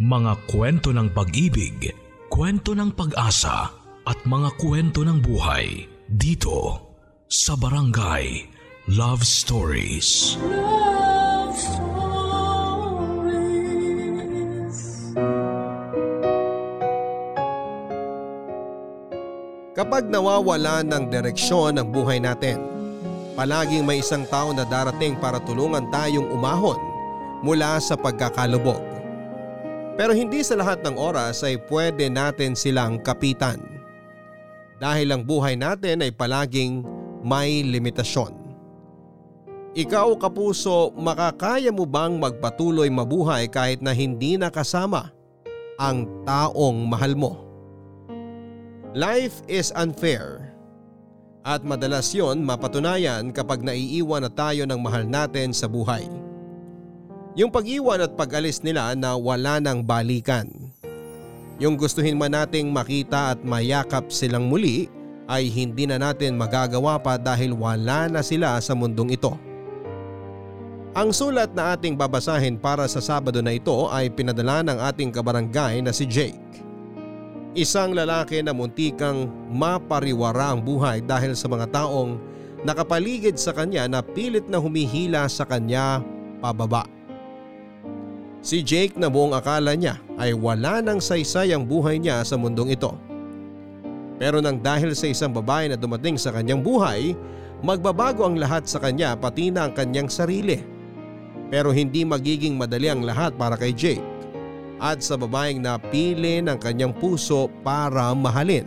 Mga kwento ng pag-ibig, kwento ng pag-asa at mga kwento ng buhay dito sa Barangay Love Stories. Love Stories. Kapag nawawala ng direksyon ang buhay natin, palaging may isang tao na darating para tulungan tayong umahon mula sa pagkakalubog. Pero hindi sa lahat ng oras ay pwede natin silang kapitan. Dahil ang buhay natin ay palaging may limitasyon. Ikaw kapuso, makakaya mo bang magpatuloy mabuhay kahit na hindi nakasama ang taong mahal mo? Life is unfair. At madalas yon mapatunayan kapag naiiwan na tayo ng mahal natin sa buhay. Yung pag-iwan at pag-alis nila na wala ng balikan. Yung gustuhin man nating makita at mayakap silang muli ay hindi na natin magagawa pa dahil wala na sila sa mundong ito. Ang sulat na ating babasahin para sa Sabado na ito ay pinadala ng ating kabarangay na si Jake. Isang lalaki na muntikang mapariwara ang buhay dahil sa mga taong nakapaligid sa kanya na pilit na humihila sa kanya pababa. Si Jake na buong akala niya ay wala nang saysay ang buhay niya sa mundong ito. Pero nang dahil sa isang babae na dumating sa kanyang buhay, magbabago ang lahat sa kanya pati na ang kanyang sarili. Pero hindi magiging madali ang lahat para kay Jake at sa babaeng napili ng kanyang puso para mahalin.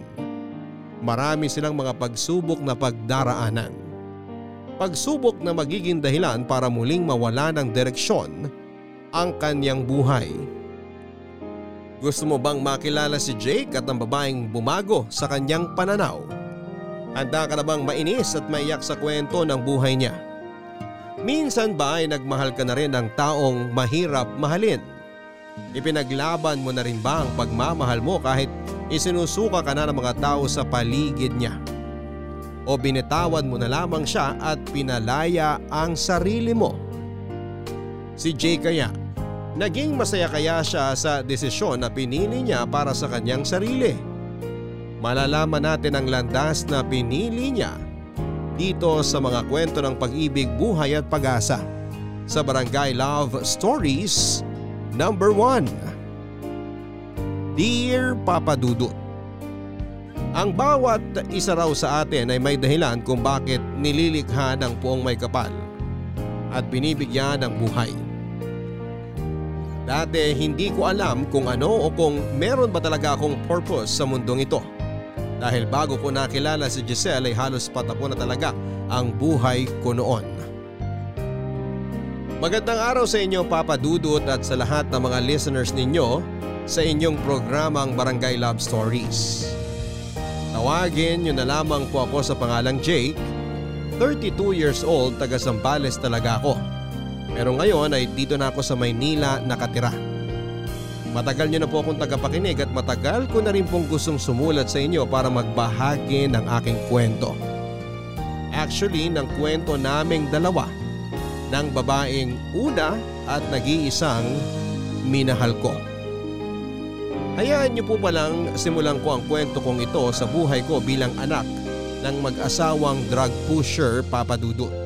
Marami silang mga pagsubok na pagdaraanan. Pagsubok na magiging dahilan para muling mawala ng direksyon ang kanyang buhay. Gusto mo bang makilala si Jake at ang babaeng bumago sa kanyang pananaw? Handa ka na bang mainis at maiyak sa kwento ng buhay niya? Minsan ba ay nagmahal ka na rin ng taong mahirap mahalin? Ipinaglaban mo na rin ba ang pagmamahal mo kahit isinusuka ka na ng mga tao sa paligid niya? O binitawan mo na lamang siya at pinalaya ang sarili mo? Si Jay kaya Naging masaya kaya siya sa desisyon na pinili niya para sa kanyang sarili. Malalaman natin ang landas na pinili niya dito sa mga kwento ng pag-ibig, buhay at pag-asa sa Barangay Love Stories Number 1 Dear Papa Dudut Ang bawat isa raw sa atin ay may dahilan kung bakit nililikha ng puong may kapal at binibigyan ng buhay. Dati hindi ko alam kung ano o kung meron ba talaga akong purpose sa mundong ito. Dahil bago ko nakilala si Giselle ay halos patapon na talaga ang buhay ko noon. Magandang araw sa inyo Papa Dudut at sa lahat ng mga listeners ninyo sa inyong programang Barangay Love Stories. Tawagin nyo na lamang po ako sa pangalang Jake. 32 years old, taga Zambales talaga ako. Pero ngayon ay dito na ako sa Maynila nakatira. Matagal niyo na po akong tagapakinig at matagal ko na rin pong gustong sumulat sa inyo para magbahagi ng aking kwento. Actually, ng kwento naming dalawa ng babaeng una at nag-iisang minahal ko. Hayaan niyo po palang simulan ko ang kwento kong ito sa buhay ko bilang anak ng mag-asawang drug pusher Papa Dudut.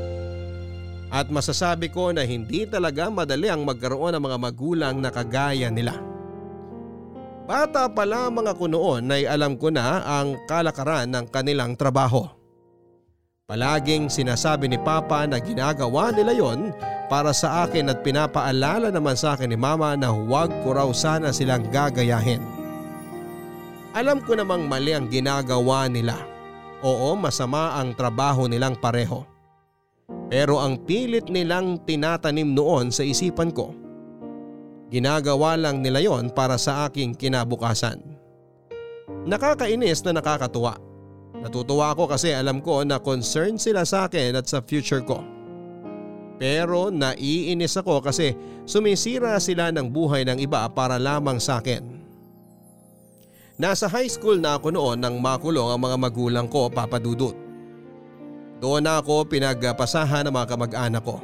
At masasabi ko na hindi talaga madali ang magkaroon ng mga magulang na kagaya nila. Bata pa lamang ako noon ay alam ko na ang kalakaran ng kanilang trabaho. Palaging sinasabi ni Papa na ginagawa nila yon para sa akin at pinapaalala naman sa akin ni Mama na huwag ko raw sana silang gagayahin. Alam ko namang mali ang ginagawa nila. Oo masama ang trabaho nilang pareho. Pero ang pilit nilang tinatanim noon sa isipan ko, ginagawa lang nila yon para sa aking kinabukasan. Nakakainis na nakakatuwa. Natutuwa ako kasi alam ko na concerned sila sa akin at sa future ko. Pero naiinis ako kasi sumisira sila ng buhay ng iba para lamang sa akin. Nasa high school na ako noon nang makulong ang mga magulang ko papadudot. Doon na ako pinagpasahan ng mga kamag-anak ko.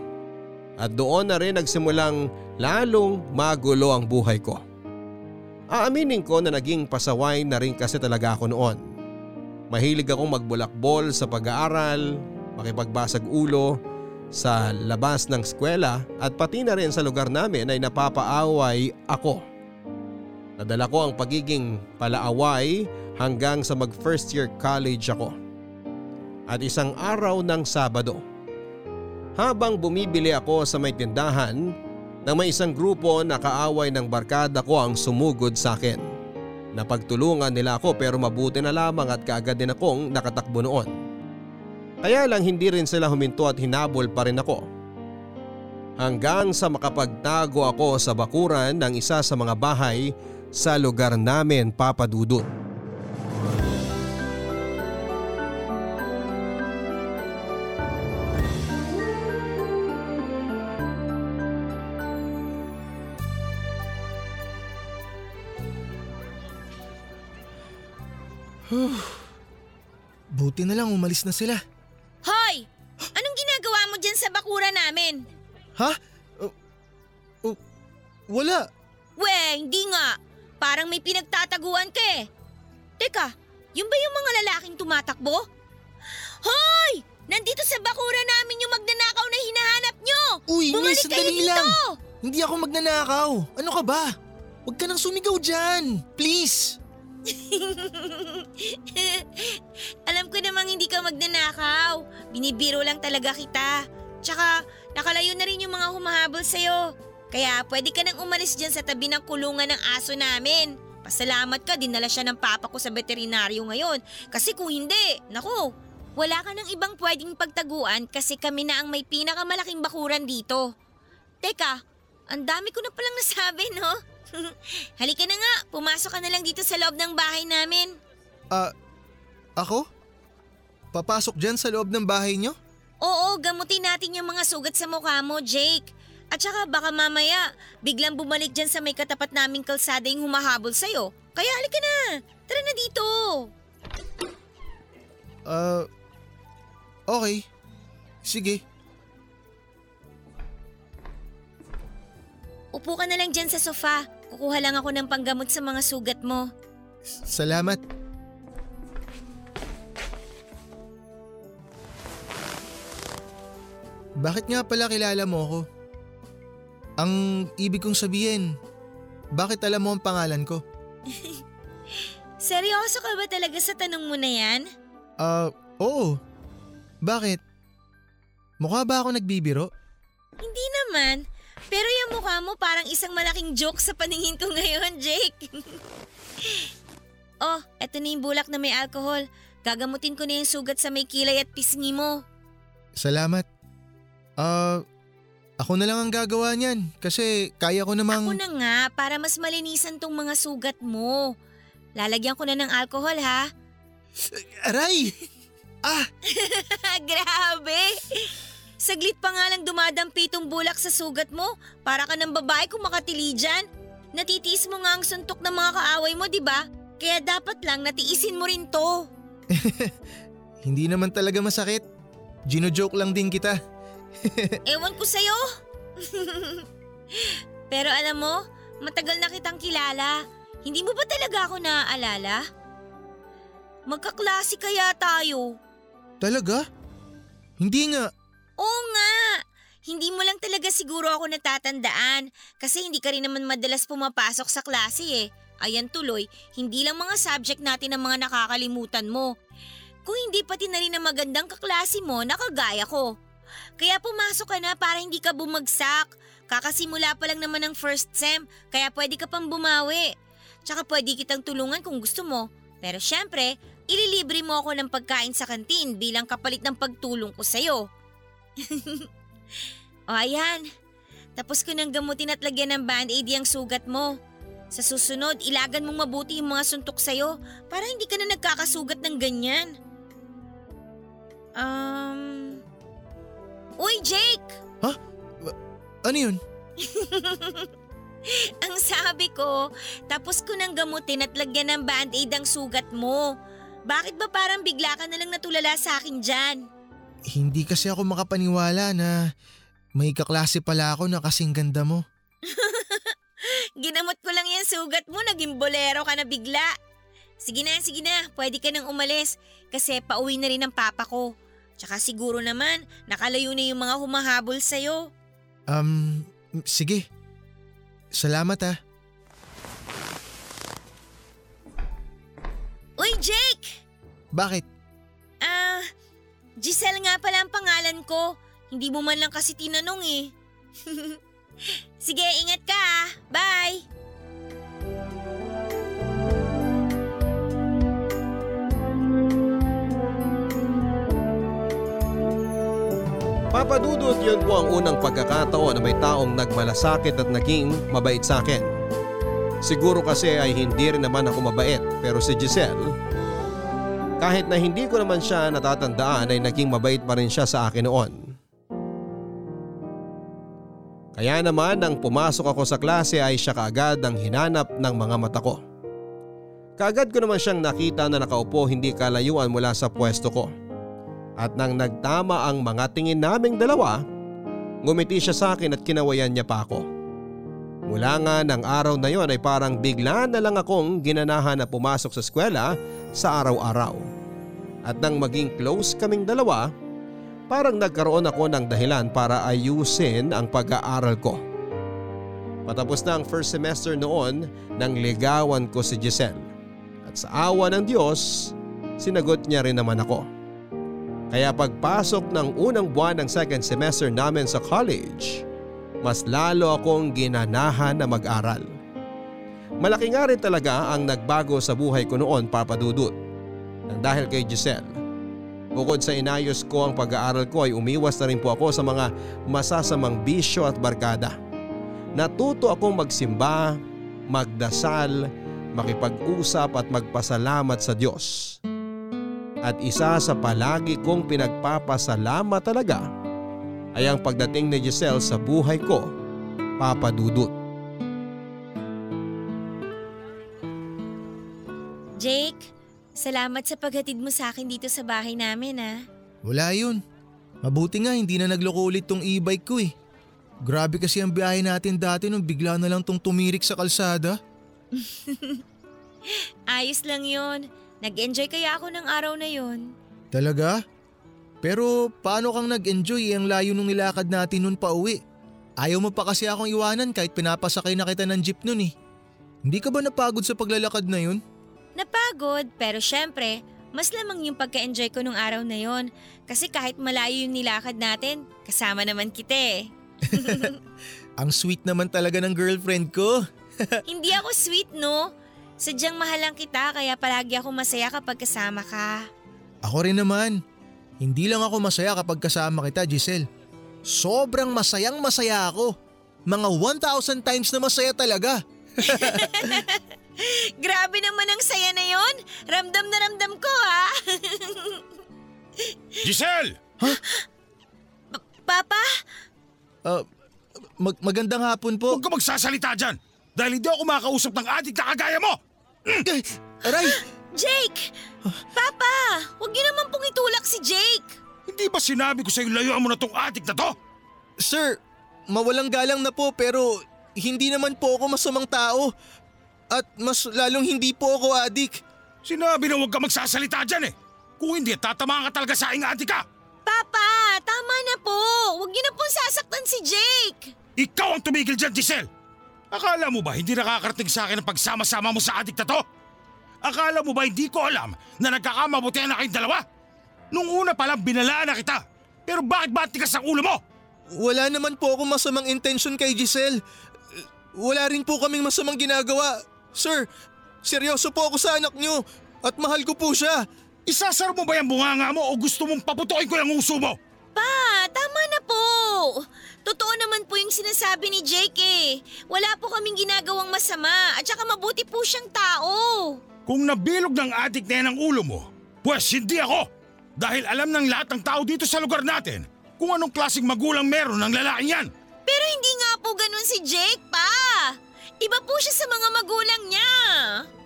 At doon na rin nagsimulang lalong magulo ang buhay ko. Aaminin ko na naging pasaway na rin kasi talaga ako noon. Mahilig akong magbulakbol sa pag-aaral, makipagbasag ulo sa labas ng eskwela at pati na rin sa lugar namin ay napapaaway ako. Nadala ko ang pagiging palaaway hanggang sa mag first year college ako. At isang araw ng Sabado. Habang bumibili ako sa may tindahan, nang may isang grupo na kaaway ng barkada ko ang sumugod sa akin. Napagtulungan nila ako pero mabuti na lamang at kaagad din akong nakatakbo noon. Kaya lang hindi rin sila huminto at hinabol pa rin ako. Hanggang sa makapagtago ako sa bakuran ng isa sa mga bahay sa lugar namin papadudot. Buti na lang umalis na sila. Hoy! Anong ginagawa mo dyan sa bakura namin? Ha? Uh, uh, wala. We, hindi nga. Parang may pinagtataguan ka eh. Teka, yun ba yung mga lalaking tumatakbo? Hoy! Nandito sa bakura namin yung magnanakaw na hinahanap nyo! Uy, Bumalik miss, sandali dito! lang. Hindi ako magnanakaw. Ano ka ba? Huwag ka nang sumigaw dyan. Please. Alam ko namang hindi ka magnanakaw. Binibiro lang talaga kita. Tsaka, nakalayo na rin yung mga humahabol sa'yo. Kaya pwede ka nang umalis dyan sa tabi ng kulungan ng aso namin. Pasalamat ka, dinala siya ng papa ko sa veterinaryo ngayon. Kasi kung hindi, naku, wala ka ng ibang pwedeng pagtaguan kasi kami na ang may pinakamalaking bakuran dito. Teka, ang dami ko na palang nasabi, no? Halika na nga, pumasok ka na lang dito sa loob ng bahay namin. Ah, ako? Papasok dyan sa loob ng bahay nyo? Oo, gamutin natin yung mga sugat sa mukha mo, Jake. At saka baka mamaya, biglang bumalik dyan sa may katapat naming kalsada yung humahabol sa'yo. Kaya halika na, tara na dito. Ah, okay. Sige. Upo ka na lang dyan sa sofa. Kukuha lang ako ng panggamot sa mga sugat mo. Salamat. Bakit nga pala kilala mo ako? Ang ibig kong sabihin, bakit alam mo ang pangalan ko? Seryoso ka ba talaga sa tanong mo na yan? Ah, oo. Bakit? Mukha ba ako nagbibiro? Hindi naman. Pero yung mukha mo parang isang malaking joke sa paningin ko ngayon, Jake. oh, eto na yung bulak na may alcohol. Gagamutin ko na yung sugat sa may kilay at pisngi mo. Salamat. Ah, ako na lang ang gagawa niyan kasi kaya ko namang… Ako na nga, para mas malinisan tong mga sugat mo. Lalagyan ko na ng alcohol ha. Aray! ah, Grabe! Saglit pa nga lang dumadampi itong bulak sa sugat mo. Para ka ng babae kung makatili dyan. Natitiis mo nga ang suntok ng mga kaaway mo, di ba? Kaya dapat lang natiisin mo rin to. hindi naman talaga masakit. Gino-joke lang din kita. Ewan ko sa'yo. Pero alam mo, matagal na kitang kilala. Hindi mo ba talaga ako naaalala? Magkaklase kaya tayo. Talaga? Hindi nga. Oo nga. Hindi mo lang talaga siguro ako natatandaan kasi hindi ka rin naman madalas pumapasok sa klase eh. Ayan tuloy, hindi lang mga subject natin ang mga nakakalimutan mo. Kung hindi pati na rin ang magandang kaklase mo, nakagaya ko. Kaya pumasok ka na para hindi ka bumagsak. Kakasimula pa lang naman ng first sem, kaya pwede ka pang bumawi. Tsaka pwede kitang tulungan kung gusto mo. Pero syempre, ililibre mo ako ng pagkain sa kantin bilang kapalit ng pagtulong ko sa'yo. o ayan, tapos ko nang gamutin at lagyan ng band-aid yung sugat mo. Sa susunod, ilagan mong mabuti yung mga suntok sa'yo para hindi ka na nagkakasugat ng ganyan. Um... Uy, Jake! Ano yun? Ang sabi ko, tapos ko nang gamutin at lagyan ng band-aid ang sugat mo. Bakit ba parang bigla ka na lang natulala sa akin dyan? Hindi kasi ako makapaniwala na may kaklase pala ako na kasing ganda mo. Ginamot ko lang yung sugat mo, naging bolero ka na bigla. Sige na, sige na, pwede ka nang umalis kasi pauwi na rin ang papa ko. Tsaka siguro naman, nakalayo na yung mga humahabol sa'yo. Um, sige. Salamat ah. Uy, Jake! Bakit? Ah, Giselle nga pala ang pangalan ko. Hindi mo man lang kasi tinanong eh. Sige, ingat ka ah. Bye! Papadudot yun po ang unang pagkakataon na may taong nagmalasakit at naging mabait sa akin. Siguro kasi ay hindi rin naman ako mabait pero si Giselle, kahit na hindi ko naman siya natatandaan ay naging mabait pa rin siya sa akin noon. Kaya naman nang pumasok ako sa klase ay siya kaagad ang hinanap ng mga mata ko. Kaagad ko naman siyang nakita na nakaupo hindi kalayuan mula sa pwesto ko. At nang nagtama ang mga tingin naming dalawa, ngumiti siya sa akin at kinawayan niya pa ako. Mula nga ng araw na yon ay parang bigla na lang akong ginanahan na pumasok sa eskwela sa araw-araw. At nang maging close kaming dalawa, parang nagkaroon ako ng dahilan para ayusin ang pag-aaral ko. Patapos na ang first semester noon nang ligawan ko si Giselle. At sa awa ng Diyos, sinagot niya rin naman ako. Kaya pagpasok ng unang buwan ng second semester namin sa college, mas lalo akong ginanahan na mag-aral. Malaki nga rin talaga ang nagbago sa buhay ko noon papadudot. Nang dahil kay Giselle. Bukod sa inayos ko ang pag-aaral ko ay umiwas na rin po ako sa mga masasamang bisyo at barkada. Natuto akong magsimba, magdasal, makipag-usap at magpasalamat sa Diyos. At isa sa palagi kong pinagpapasalamat talaga ay ang pagdating ni Giselle sa buhay ko, Papa Dudut. Jake, salamat sa paghatid mo sa akin dito sa bahay namin ah. Wala yun. Mabuti nga hindi na nagloko ulit tong e-bike ko eh. Grabe kasi ang biyahe natin dati nung bigla na lang tong tumirik sa kalsada. Ayos lang yon. Nag-enjoy kaya ako ng araw na yon. Talaga? Pero paano kang nag-enjoy eh, ang layo nung nilakad natin nun pa uwi? Ayaw mo pa kasi akong iwanan kahit pinapasakay na kita ng jeep nun eh. Hindi ka ba napagod sa paglalakad na yun? Napagod pero syempre, mas lamang yung pagka-enjoy ko nung araw na yon. Kasi kahit malayo yung nilakad natin, kasama naman kita eh. Ang sweet naman talaga ng girlfriend ko. Hindi ako sweet no. Sadyang mahal lang kita kaya palagi ako masaya kapag kasama ka. Ako rin naman. Hindi lang ako masaya kapag kasama kita, Giselle. Sobrang masayang masaya ako. Mga 1,000 times na masaya talaga. Grabe naman ang saya na yon. Ramdam na ramdam ko ha. Giselle! Papa? Uh, mag- magandang hapon po. Huwag ka magsasalita dyan! Dahil hindi ako makausap ng adik na kagaya mo! Ay, aray! Jake! Papa! Huwag niyo naman pong itulak si Jake. Hindi ba sinabi ko sa'yo layuan mo na tong adik na to? Sir, mawalang galang na po pero hindi naman po ako masamang tao. At mas lalong hindi po ako adik. Sinabi na huwag ka magsasalita dyan eh! Kung hindi, tatamaan ka talaga sa aking adik ka! Papa, tama na po. Huwag niyo na pong sasaktan si Jake. Ikaw ang tumigil dyan, Giselle! Akala mo ba hindi nakakarating sa akin ang pagsama-sama mo sa adik na to? Akala mo ba hindi ko alam na nagkakamabutihan na kayong dalawa? Nung una pa lang binalaan na kita. Pero bakit ba ang ulo mo? Wala naman po ako masamang intention kay Giselle. Wala rin po kaming masamang ginagawa. Sir, seryoso po ako sa anak niyo at mahal ko po siya. Isasar mo ba yung bunganga mo o gusto mong paputuin ko yung uso mo? Pa, tama na po. Totoo naman po yung sinasabi ni Jake eh. Wala po kaming ginagawang masama at saka mabuti po siyang tao. Kung nabilog ng adik na yan ang ulo mo, pues hindi ako. Dahil alam ng lahat ng tao dito sa lugar natin kung anong klaseng magulang meron ng lalaking yan. Pero hindi nga po ganun si Jake pa. Iba po siya sa mga magulang niya.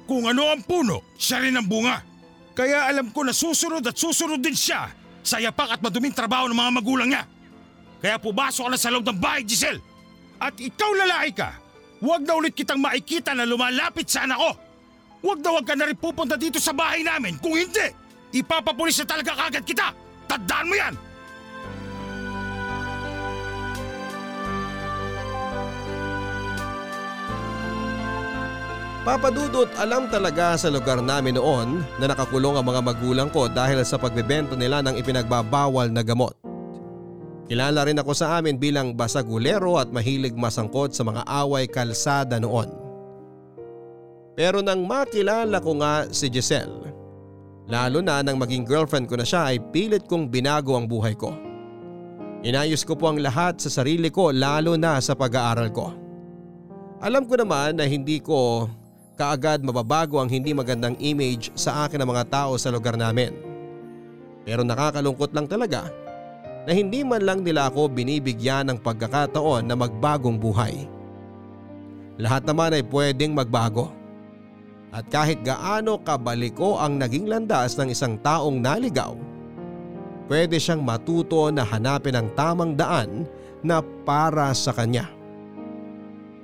Kung ano ang puno, siya rin ang bunga. Kaya alam ko na susunod at susunod din siya sa yapak at maduming trabaho ng mga magulang niya. Kaya pumasok ka na sa loob ng bahay, Giselle. At ikaw lalaki ka. Huwag na ulit kitang makikita na lumalapit sa anak ko. Huwag na huwag ka na rin pupunta dito sa bahay namin. Kung hindi, ipapapulis na talaga kagad kita. Tandaan mo yan! Papadudot alam talaga sa lugar namin noon na nakakulong ang mga magulang ko dahil sa pagbebenta nila ng ipinagbabawal na gamot. Kilala rin ako sa amin bilang basagulero at mahilig masangkot sa mga away kalsada noon. Pero nang makilala ko nga si Giselle, lalo na nang maging girlfriend ko na siya ay pilit kong binago ang buhay ko. Inayos ko po ang lahat sa sarili ko lalo na sa pag-aaral ko. Alam ko naman na hindi ko kaagad mababago ang hindi magandang image sa akin ng mga tao sa lugar namin. Pero nakakalungkot lang talaga na hindi man lang nila ako binibigyan ng pagkakataon na magbagong buhay. Lahat naman ay pwedeng magbago. At kahit gaano kabaliko ang naging landas ng isang taong naligaw, pwede siyang matuto na hanapin ang tamang daan na para sa kanya.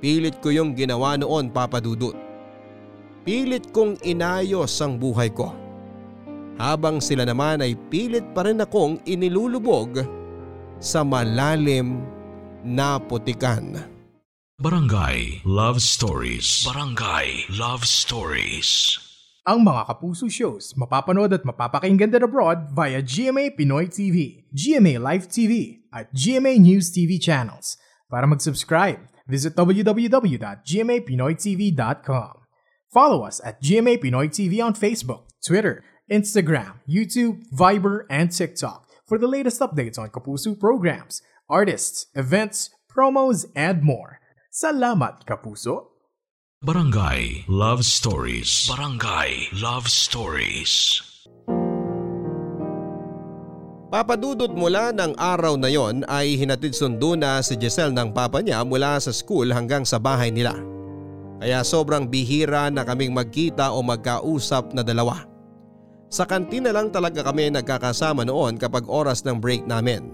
Pilit ko yung ginawa noon papadudot. Pilit kong inayos ang buhay ko. Habang sila naman ay pilit pa rin akong inilulubog sa malalim na putikan. Barangay Love Stories. Barangay Love Stories. Ang mga Kapuso shows mapapanood at mapapakinggan din abroad via GMA Pinoy TV, GMA Live TV, at GMA News TV channels. Para mag-subscribe, visit www.gmapinoytv.com. Follow us at GMA Pinoy TV on Facebook, Twitter, Instagram, YouTube, Viber, and TikTok for the latest updates on Kapuso programs, artists, events, promos, and more. Salamat, Kapuso! Barangay Love Stories. Barangay Love Stories. Papadudot mula ng araw na yon ay hinatid sundo na si Giselle ng papa niya mula sa school hanggang sa bahay nila. Kaya sobrang bihira na kaming magkita o magkausap na dalawa. Sa kantina lang talaga kami nagkakasama noon kapag oras ng break namin.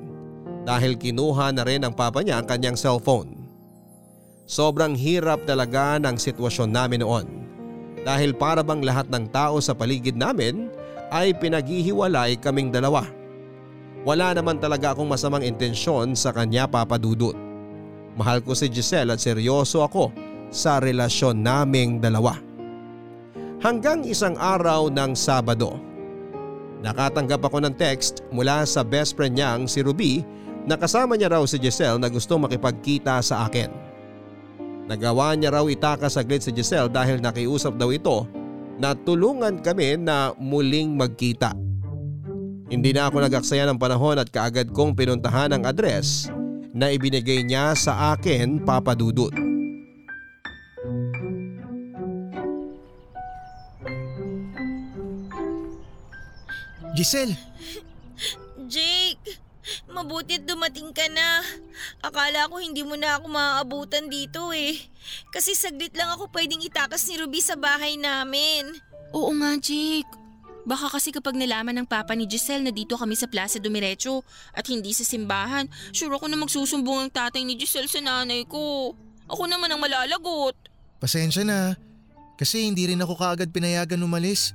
Dahil kinuha na rin ng papa niya ang kanyang cellphone. Sobrang hirap talaga ng sitwasyon namin noon. Dahil para bang lahat ng tao sa paligid namin ay pinaghihiwalay kaming dalawa. Wala naman talaga akong masamang intensyon sa kanya papadudot. Mahal ko si Giselle at seryoso ako sa relasyon naming dalawa. Hanggang isang araw ng Sabado. Nakatanggap ako ng text mula sa best friend niyang si Ruby na kasama niya raw si Giselle na gusto makipagkita sa akin. Nagawa niya raw itakas saglit si Giselle dahil nakiusap daw ito na tulungan kami na muling magkita. Hindi na ako nagaksaya ng panahon at kaagad kong pinuntahan ang address na ibinigay niya sa akin papadudot. Giselle, Jake, mabuti at dumating ka na. Akala ko hindi mo na ako maaabutan dito eh. Kasi saglit lang ako pwedeng itakas ni Ruby sa bahay namin. Oo nga, Jake. Baka kasi kapag nalaman ng papa ni Giselle na dito kami sa Plaza Dumiretso at hindi sa simbahan, sure ako na magsusumbong ang tatay ni Giselle sa nanay ko. Ako naman ang malalagot. pasensya na. Kasi hindi rin ako kaagad pinayagan umalis.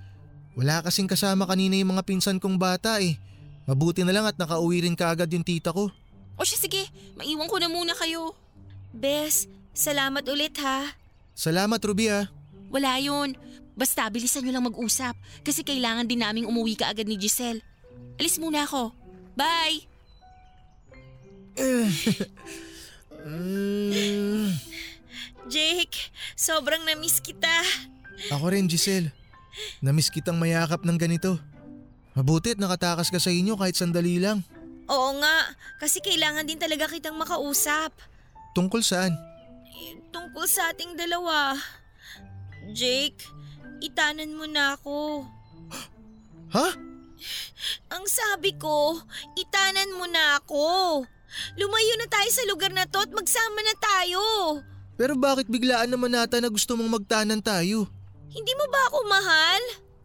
Wala kasing kasama kanina yung mga pinsan kong bata eh. Mabuti na lang at nakauwi rin kaagad yung tita ko. O siya sige, maiwan ko na muna kayo. Bes, salamat ulit ha. Salamat Ruby ah. Wala yun. Basta bilisan nyo lang mag-usap kasi kailangan din naming umuwi ka agad ni Giselle. Alis muna ako. Bye! Mm, Jake, sobrang namiss kita. ako rin Giselle. Namiss kitang mayakap ng ganito. Mabuti at nakatakas ka sa inyo kahit sandali lang. Oo nga, kasi kailangan din talaga kitang makausap. Tungkol saan? Eh, Tungkol sa ating dalawa. Jake, itanan mo na ako. Ha? Ang sabi ko, itanan mo na ako. Lumayo na tayo sa lugar na to at magsama na tayo. Pero bakit biglaan naman nata na gusto mong magtanan tayo? Hindi mo ba ako mahal?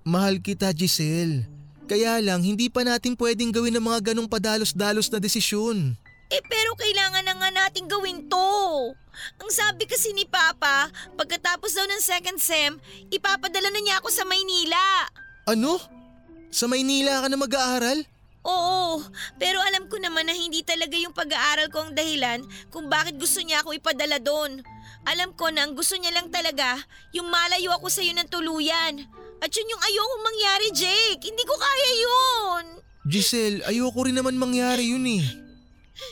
Mahal kita Giselle. Kaya lang hindi pa natin pwedeng gawin ng mga ganong padalos-dalos na desisyon. Eh pero kailangan na nga nating gawin to. Ang sabi kasi ni Papa, pagkatapos daw ng second sem, ipapadala na niya ako sa Maynila. Ano? Sa Maynila ka na mag-aaral? Oo, pero alam ko naman na hindi talaga yung pag-aaral ko ang dahilan kung bakit gusto niya ako ipadala doon. Alam ko na ang gusto niya lang talaga, yung malayo ako sa iyo ng tuluyan. At yun yung ayokong mangyari, Jake. Hindi ko kaya yun. Giselle, ayoko rin naman mangyari yun eh.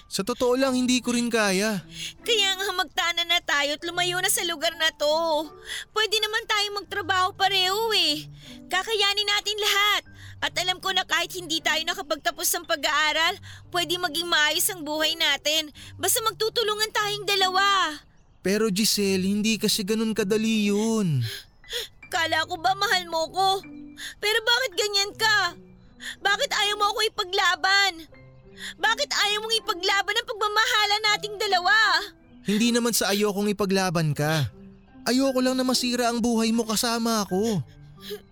Sa totoo lang, hindi ko rin kaya. Kaya nga magtana na tayo at lumayo na sa lugar na to. Pwede naman tayong magtrabaho pareho eh. Kakayanin natin lahat. At alam ko na kahit hindi tayo nakapagtapos ng pag-aaral, pwede maging maayos ang buhay natin. Basta magtutulungan tayong dalawa. Pero Giselle, hindi kasi ganun kadali yun. Kala ko ba mahal mo ko? Pero bakit ganyan ka? Bakit ayaw mo ako ipaglaban? Bakit ayaw mong ipaglaban ang pagmamahala nating dalawa? Hindi naman sa ayokong ipaglaban ka. Ayoko lang na masira ang buhay mo kasama ako.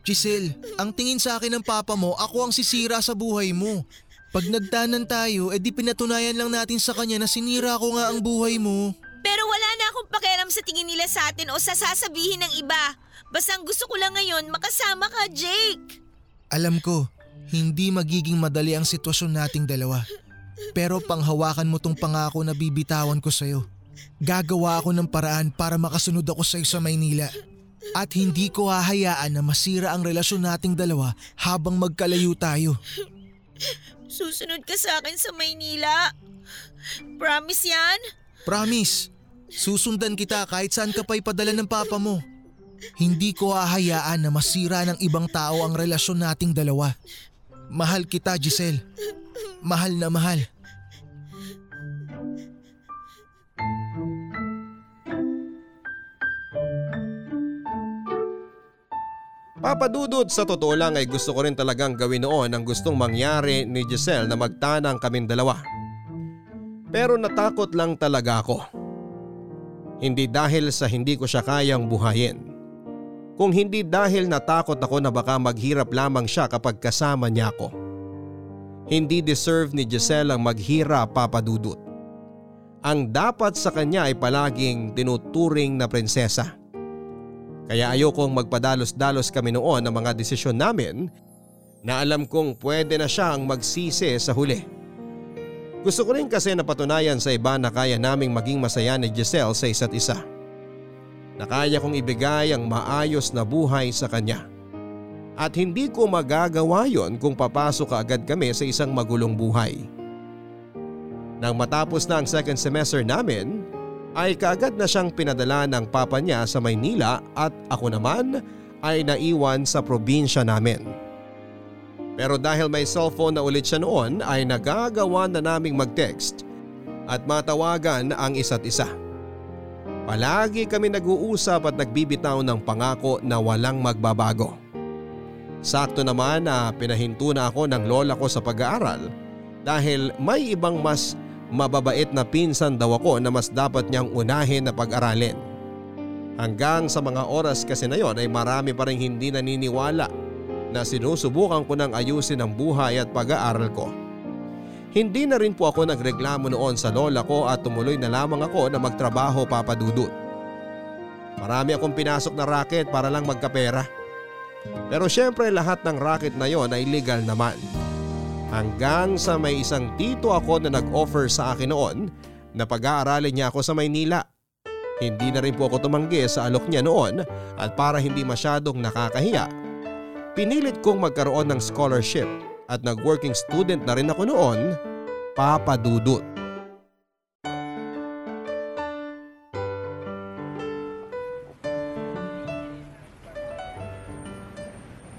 Giselle, ang tingin sa akin ng papa mo, ako ang sisira sa buhay mo. Pag nagtanan tayo, edi pinatunayan lang natin sa kanya na sinira ko nga ang buhay mo. Pero wala na akong pakialam sa tingin nila sa atin o sa sasabihin ng iba. Basta ang gusto ko lang ngayon, makasama ka, Jake. Alam ko, hindi magiging madali ang sitwasyon nating dalawa. Pero panghawakan mo tong pangako na bibitawan ko sa'yo. Gagawa ako ng paraan para makasunod ako sa'yo sa Maynila. At hindi ko hahayaan na masira ang relasyon nating dalawa habang magkalayo tayo. Susunod ka sa akin sa Maynila. Promise yan? Promise, susundan kita kahit saan ka pa ipadala ng papa mo. Hindi ko hahayaan na masira ng ibang tao ang relasyon nating dalawa. Mahal kita, Giselle. Mahal na mahal. Papadudod sa totoo lang ay gusto ko rin talagang gawin noon ang gustong mangyari ni Giselle na magtanang kaming dalawa. Pero natakot lang talaga ako. Hindi dahil sa hindi ko siya kayang buhayin. Kung hindi dahil natakot ako na baka maghirap lamang siya kapag kasama niya ako. Hindi deserve ni Giselle ang maghirap papadudot. Ang dapat sa kanya ay palaging tinuturing na prinsesa. Kaya ayokong magpadalos-dalos kami noon ng mga desisyon namin na alam kong pwede na siya ang magsisi sa huli. Gusto ko rin kasi napatunayan sa iba na kaya naming maging masaya ni Giselle sa isa't isa. Na kaya kong ibigay ang maayos na buhay sa kanya. At hindi ko magagawa yon kung papasok agad kami sa isang magulong buhay. Nang matapos na ang second semester namin, ay kaagad na siyang pinadala ng papa niya sa Maynila at ako naman ay naiwan sa probinsya namin. Pero dahil may cellphone na ulit siya noon ay nagagawa na naming mag-text at matawagan ang isa't isa. Palagi kami nag-uusap at nagbibitaw ng pangako na walang magbabago. Sakto naman na pinahinto na ako ng lola ko sa pag-aaral dahil may ibang mas mababait na pinsan daw ako na mas dapat niyang unahin na pag-aralin. Hanggang sa mga oras kasi na yon ay marami pa rin hindi naniniwala na sinusubukan ko ng ayusin ang buhay at pag-aaral ko. Hindi na rin po ako nagreklamo noon sa lola ko at tumuloy na lamang ako na magtrabaho papadudot. Marami akong pinasok na racket para lang magkapera. Pero syempre lahat ng racket na yon ay legal naman. Hanggang sa may isang tito ako na nag-offer sa akin noon na pag-aaralin niya ako sa Maynila. Hindi na rin po ako tumanggi sa alok niya noon at para hindi masyadong nakakahiya, pinilit kong magkaroon ng scholarship at nag-working student na rin ako noon, papadudot.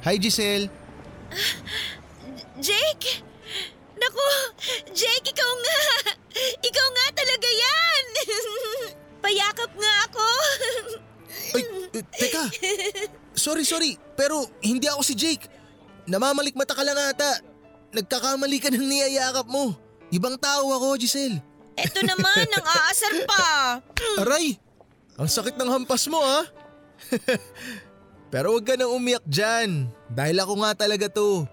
Hi Giselle! Jake! Naku! Jake, ikaw nga! Ikaw nga talaga yan! Payakap nga ako! Ay, eh, teka! Sorry, sorry, pero hindi ako si Jake. Namamalikmata ka lang ata. Nagkakamali ka ng niyayakap mo. Ibang tao ako, Giselle. Eto naman, ang aasar pa! Aray! Ang sakit ng hampas mo ha? Pero huwag ka nang umiyak dyan. Dahil ako nga talaga to.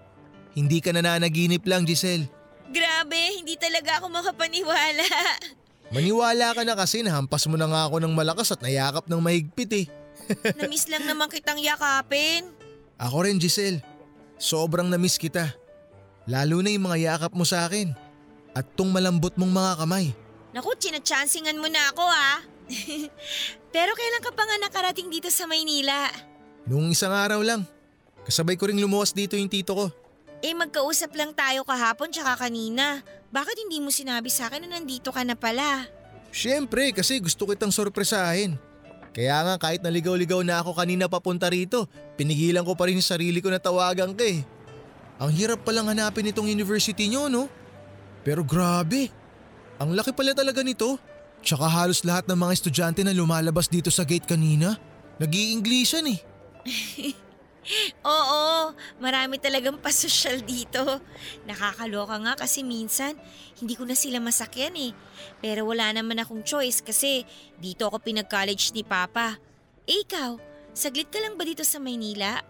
Hindi ka nananaginip lang, Giselle. Grabe, hindi talaga ako makapaniwala. Maniwala ka na kasi nahampas mo na nga ako ng malakas at nayakap ng mahigpit eh. Namiss lang naman kitang yakapin. Ako rin Giselle. Sobrang namiss kita. Lalo na yung mga yakap mo sa akin. At tong malambot mong mga kamay. Naku, chinachansingan mo na ako ha. Pero kailan ka pa nga nakarating dito sa Maynila? Nung isang araw lang. Kasabay ko ring lumuwas dito yung tito ko. Eh magkausap lang tayo kahapon tsaka kanina. Bakit hindi mo sinabi sa akin na nandito ka na pala? Siyempre kasi gusto kitang sorpresahin. Kaya nga kahit naligaw-ligaw na ako kanina papunta rito, pinigilan ko pa rin yung sarili ko na tawagan ka eh. Ang hirap palang hanapin itong university nyo no? Pero grabe, ang laki pala talaga nito. Tsaka halos lahat ng mga estudyante na lumalabas dito sa gate kanina, nag iinglishan eh. Oo, marami talagang pasosyal dito. Nakakaloka nga kasi minsan hindi ko na sila masakyan eh. Pero wala naman akong choice kasi dito ako pinag-college ni Papa. Eh ikaw, saglit ka lang ba dito sa Maynila?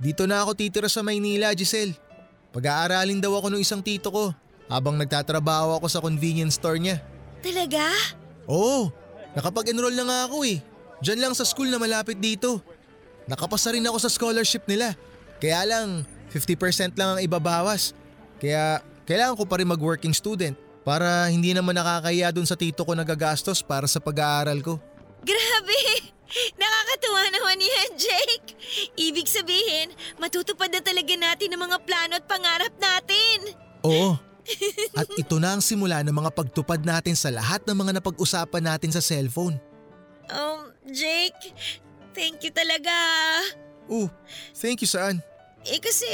Dito na ako titira sa Maynila, Giselle. Pag-aaralin daw ako ng isang tito ko habang nagtatrabaho ako sa convenience store niya. Talaga? Oo, nakapag-enroll na nga ako eh. Diyan lang sa school na malapit dito. Nakapasa rin ako sa scholarship nila. Kaya lang, 50% lang ang ibabawas. Kaya kailangan ko pa rin mag-working student para hindi naman nakakaya dun sa tito ko nagagastos para sa pag-aaral ko. Grabe! Nakakatuwa naman yan, Jake! Ibig sabihin, matutupad na talaga natin ang mga plano at pangarap natin! Oo. At ito na ang simula ng mga pagtupad natin sa lahat ng mga napag-usapan natin sa cellphone. Um, Jake, thank you talaga. Oh, thank you saan? Eh kasi,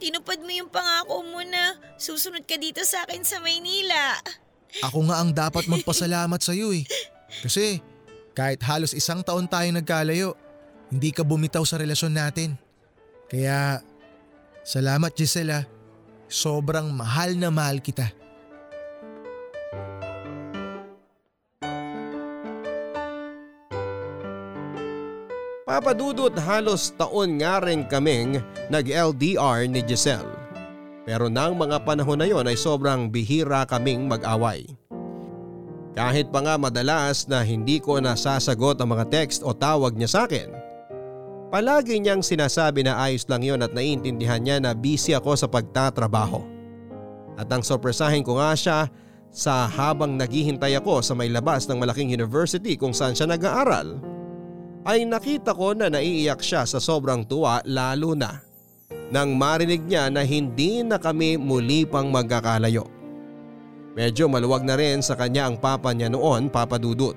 tinupad mo yung pangako mo na susunod ka dito sa akin sa Maynila. Ako nga ang dapat magpasalamat sa iyo eh. Kasi kahit halos isang taon tayo nagkalayo, hindi ka bumitaw sa relasyon natin. Kaya salamat Gisela, sobrang mahal na mahal kita. Papadudot halos taon nga rin kaming nag-LDR ni Giselle. Pero nang mga panahon na yon ay sobrang bihira kaming mag-away. Kahit pa nga madalas na hindi ko nasasagot ang mga text o tawag niya sa akin. Palagi niyang sinasabi na ayos lang yon at naiintindihan niya na busy ako sa pagtatrabaho. At ang sorpresahin ko nga siya sa habang naghihintay ako sa may labas ng malaking university kung saan siya nag-aaral ay nakita ko na naiiyak siya sa sobrang tuwa lalo na nang marinig niya na hindi na kami muli pang magkakalayo. Medyo maluwag na rin sa kanya ang papa niya noon, Papa Dudut.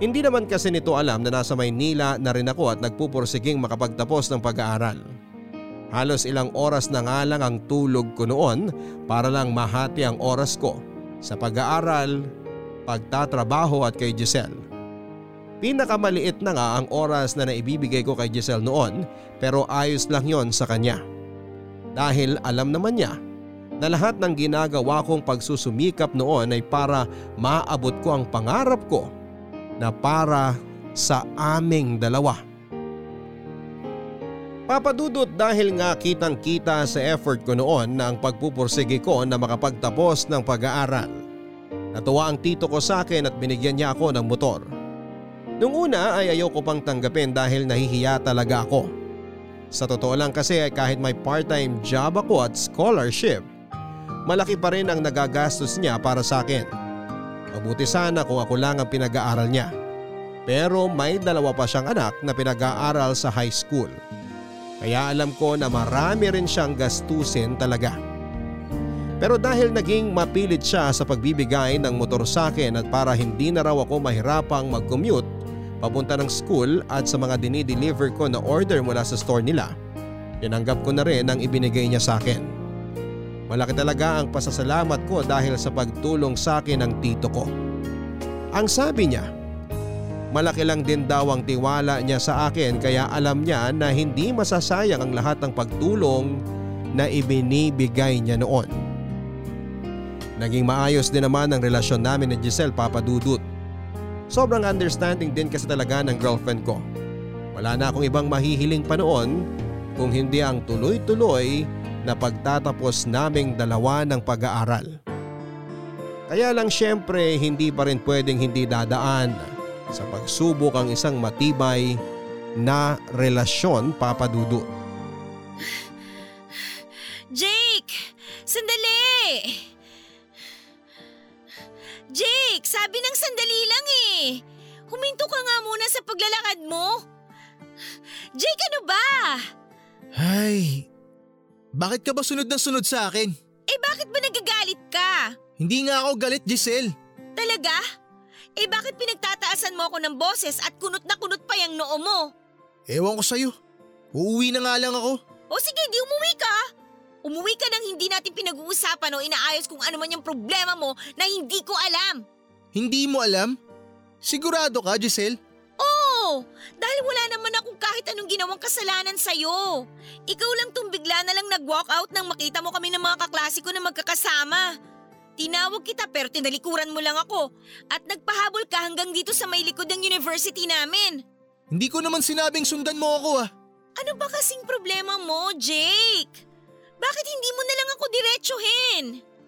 Hindi naman kasi nito alam na nasa Maynila na rin ako at nagpupursiging makapagtapos ng pag-aaral. Halos ilang oras na nga lang ang tulog ko noon para lang mahati ang oras ko sa pag-aaral, pagtatrabaho at kay Giselle. Pinakamaliit na nga ang oras na naibibigay ko kay Giselle noon pero ayos lang yon sa kanya. Dahil alam naman niya na lahat ng ginagawa kong pagsusumikap noon ay para maabot ko ang pangarap ko na para sa aming dalawa. Papadudot dahil nga kitang kita sa effort ko noon na ang pagpupursige ko na makapagtapos ng pag-aaral. Natuwa ang tito ko sa akin at binigyan niya ako ng motor. Nung una ay ayoko pang tanggapin dahil nahihiya talaga ako. Sa totoo lang kasi kahit may part-time job ako at scholarship, malaki pa rin ang nagagastos niya para sa akin. Mabuti sana kung ako lang ang pinag-aaral niya. Pero may dalawa pa siyang anak na pinag-aaral sa high school. Kaya alam ko na marami rin siyang gastusin talaga. Pero dahil naging mapilit siya sa pagbibigay ng motor sa akin at para hindi na raw ako mahirapang mag-commute papunta ng school at sa mga dinideliver ko na order mula sa store nila, tinanggap ko na rin ang ibinigay niya sa akin. Malaki talaga ang pasasalamat ko dahil sa pagtulong sa akin ng tito ko. Ang sabi niya, malaki lang din daw ang tiwala niya sa akin kaya alam niya na hindi masasayang ang lahat ng pagtulong na ibinibigay niya noon. Naging maayos din naman ang relasyon namin ni Giselle Papadudut. Sobrang understanding din kasi talaga ng girlfriend ko. Wala na akong ibang mahihiling pa noon kung hindi ang tuloy-tuloy na pagtatapos naming dalawa ng pag-aaral. Kaya lang syempre hindi pa rin pwedeng hindi dadaan sa pagsubok ang isang matibay na relasyon papadudot. Jake! Sandali! Jake, sabi ng sandali lang eh. Huminto ka nga muna sa paglalakad mo. Jake, ano ba? Ay, bakit ka ba sunod na sunod sa akin? Eh bakit ba nagagalit ka? Hindi nga ako galit Giselle. Talaga? Eh bakit pinagtataasan mo ako ng boses at kunot na kunot pa yung noo mo? Ewan ko sa'yo. Uuwi na nga lang ako. O sige, di umuwi ka. Umuwi ka nang hindi natin pinag-uusapan o inaayos kung ano man yung problema mo na hindi ko alam. Hindi mo alam? Sigurado ka, Giselle? Oo, dahil wala naman akong kahit anong ginawang kasalanan sa'yo. Ikaw lang tong bigla na lang nag-walk out nang makita mo kami ng mga kaklase ko na magkakasama. Tinawag kita pero tinalikuran mo lang ako at nagpahabol ka hanggang dito sa may likod ng university namin. Hindi ko naman sinabing sundan mo ako ah. Ano ba kasing problema mo, Jake? Bakit hindi mo na lang ako diretsuhin?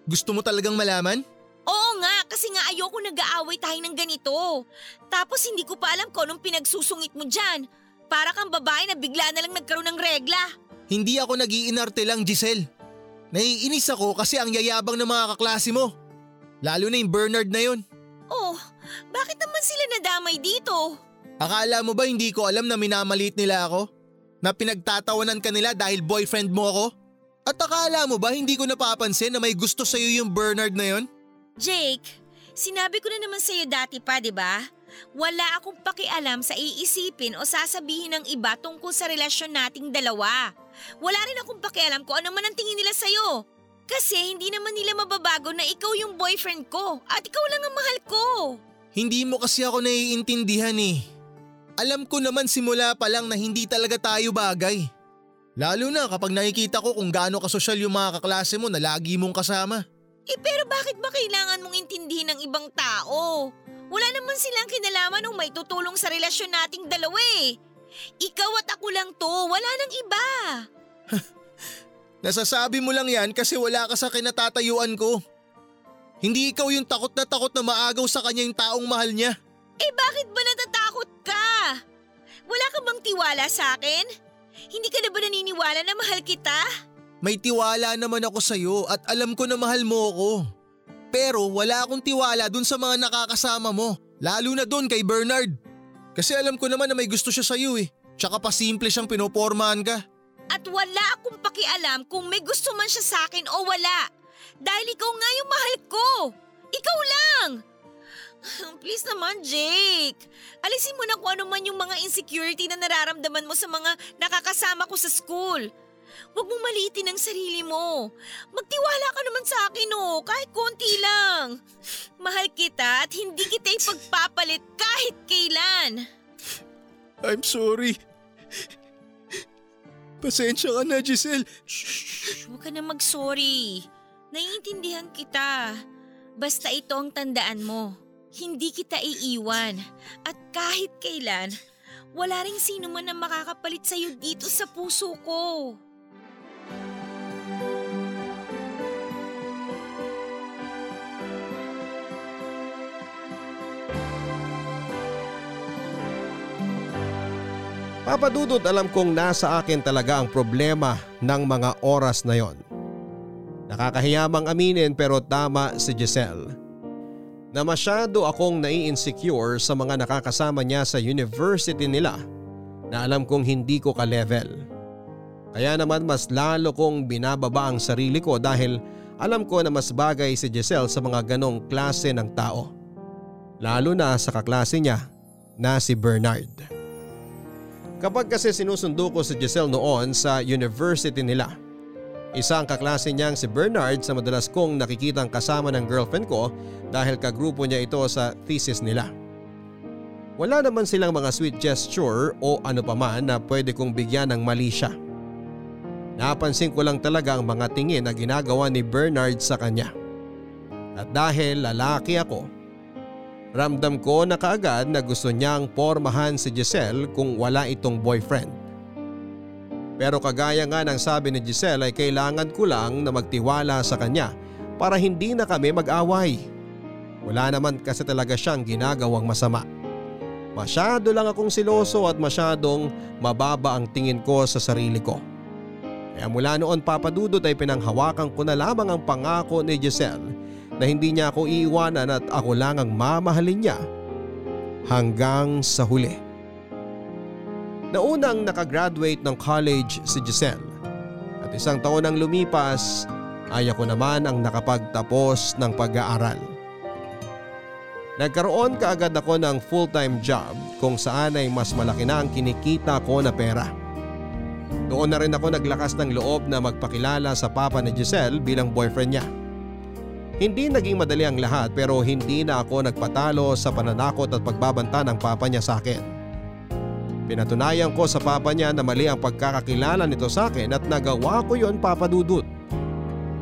Gusto mo talagang malaman? Oo nga, kasi nga ayoko nag-aaway tayo ng ganito. Tapos hindi ko pa alam kung anong pinagsusungit mo dyan. Para kang babae na bigla na lang nagkaroon ng regla. Hindi ako nagiinarte lang, Giselle. Naiinis ako kasi ang yayabang ng mga kaklase mo. Lalo na yung Bernard na yon. Oh, bakit naman sila nadamay dito? Akala mo ba hindi ko alam na minamaliit nila ako? Na pinagtatawanan ka nila dahil boyfriend mo ako? At akala mo ba hindi ko napapansin na may gusto sa'yo yung Bernard na yon? Jake, sinabi ko na naman sa'yo dati pa, di ba? Wala akong pakialam sa iisipin o sasabihin ng iba tungkol sa relasyon nating dalawa. Wala rin akong pakialam kung ano man ang tingin nila sa'yo. Kasi hindi naman nila mababago na ikaw yung boyfriend ko at ikaw lang ang mahal ko. Hindi mo kasi ako naiintindihan eh. Alam ko naman simula pa lang na hindi talaga tayo bagay. Lalo na kapag nakikita ko kung gaano kasosyal yung mga kaklase mo na lagi mong kasama. Eh pero bakit ba kailangan mong intindihin ng ibang tao? Wala naman silang kinalaman o may tutulong sa relasyon nating dalawa eh. Ikaw at ako lang to, wala nang iba. Nasasabi mo lang yan kasi wala ka sa kinatatayuan ko. Hindi ikaw yung takot na takot na maagaw sa kanya yung taong mahal niya. Eh bakit ba natatakot ka? Wala ka bang tiwala sa akin? Hindi ka na ba naniniwala na mahal kita? May tiwala naman ako sa'yo at alam ko na mahal mo ako. Pero wala akong tiwala dun sa mga nakakasama mo. Lalo na dun kay Bernard. Kasi alam ko naman na may gusto siya sa'yo eh. Tsaka pa simple siyang pinopormahan ka. At wala akong pakialam kung may gusto man siya sa akin o wala. Dahil ikaw nga yung mahal ko. Ikaw lang. Please naman, Jake. Alisin mo na kung ano man yung mga insecurity na nararamdaman mo sa mga nakakasama ko sa school. Huwag mong maliitin ang sarili mo. Magtiwala ka naman sa akin oh, kahit konti lang. Mahal kita at hindi kita ipagpapalit kahit kailan. I'm sorry. Pasensya ka na, Giselle. Shh, huwag ka na mag-sorry. Naiintindihan kita. Basta ito ang tandaan mo. Hindi kita iiwan. At kahit kailan, wala ring sino man ang makakapalit sa'yo dito sa puso ko. Papadudod alam kong nasa akin talaga ang problema ng mga oras na yon. Nakakahiyamang aminin pero tama si Giselle. Na masyado akong nai-insecure sa mga nakakasama niya sa university nila na alam kong hindi ko ka-level. Kaya naman mas lalo kong binababa ang sarili ko dahil alam ko na mas bagay si Giselle sa mga ganong klase ng tao. Lalo na sa kaklase niya na si Bernard. Kapag kasi sinusundo ko si Giselle noon sa university nila, isa ang kaklase niyang si Bernard sa madalas kong nakikitang kasama ng girlfriend ko dahil kagrupo niya ito sa thesis nila. Wala naman silang mga sweet gesture o ano paman na pwede kong bigyan ng mali siya. Napansin ko lang talaga ang mga tingin na ginagawa ni Bernard sa kanya. At dahil lalaki ako, ramdam ko na kaagad na gusto niyang pormahan si Giselle kung wala itong boyfriend. Pero kagaya nga ng sabi ni Giselle ay kailangan ko lang na magtiwala sa kanya para hindi na kami mag-away. Wala naman kasi talaga siyang ginagawang masama. Masyado lang akong siloso at masyadong mababa ang tingin ko sa sarili ko. Kaya mula noon papadudot ay pinanghawakan ko na lamang ang pangako ni Giselle na hindi niya ako iiwanan at ako lang ang mamahalin niya hanggang sa huli. Naunang nakagraduate ng college si Giselle at isang taon ang lumipas ay ako naman ang nakapagtapos ng pag-aaral. Nagkaroon kaagad ako ng full-time job kung saan ay mas malaki na ang kinikita ko na pera. Doon na rin ako naglakas ng loob na magpakilala sa papa ni Giselle bilang boyfriend niya. Hindi naging madali ang lahat pero hindi na ako nagpatalo sa pananakot at pagbabanta ng papa niya sa akin. Pinatunayan ko sa papa niya na mali ang pagkakakilala nito sa akin at nagawa ko yon papadudot.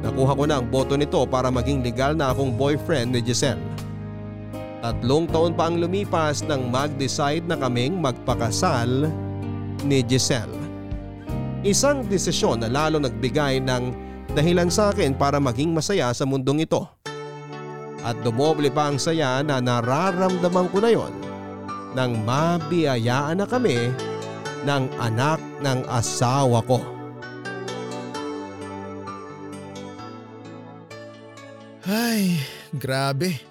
Nakuha ko na ang boto nito para maging legal na akong boyfriend ni Giselle. Tatlong taon pa ang lumipas nang mag-decide na kaming magpakasal ni Giselle. Isang desisyon na lalo nagbigay ng dahilan sa akin para maging masaya sa mundong ito. At dumoble pa ang saya na nararamdaman ko na yon nang mabiyayaan na kami ng anak ng asawa ko. Ay, grabe.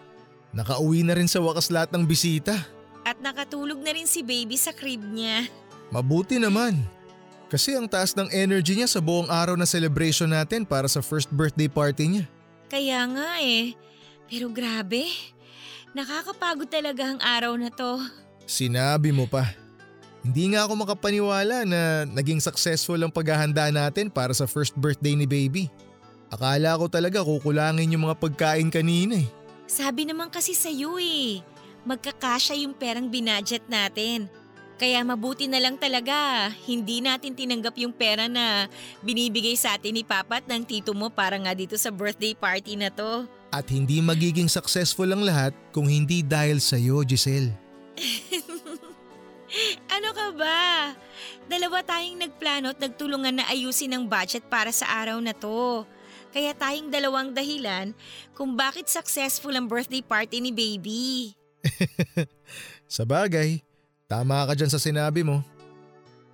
Nakauwi na rin sa wakas lahat ng bisita. At nakatulog na rin si baby sa crib niya. Mabuti naman. Kasi ang taas ng energy niya sa buong araw na celebration natin para sa first birthday party niya. Kaya nga eh. Pero grabe, nakakapagod talaga ang araw na to. Sinabi mo pa. Hindi nga ako makapaniwala na naging successful ang paghahanda natin para sa first birthday ni baby. Akala ko talaga kukulangin yung mga pagkain kanina eh. Sabi naman kasi sa'yo eh, magkakasya yung perang binadget natin. Kaya mabuti na lang talaga, hindi natin tinanggap yung pera na binibigay sa atin ni Papa at ng tito mo para nga dito sa birthday party na to. At hindi magiging successful ang lahat kung hindi dahil sa iyo, Giselle. Ano ka ba? Dalawa tayong nagplano at nagtulungan na ayusin ang budget para sa araw na to. Kaya tayong dalawang dahilan kung bakit successful ang birthday party ni baby. Sa bagay, tama ka dyan sa sinabi mo.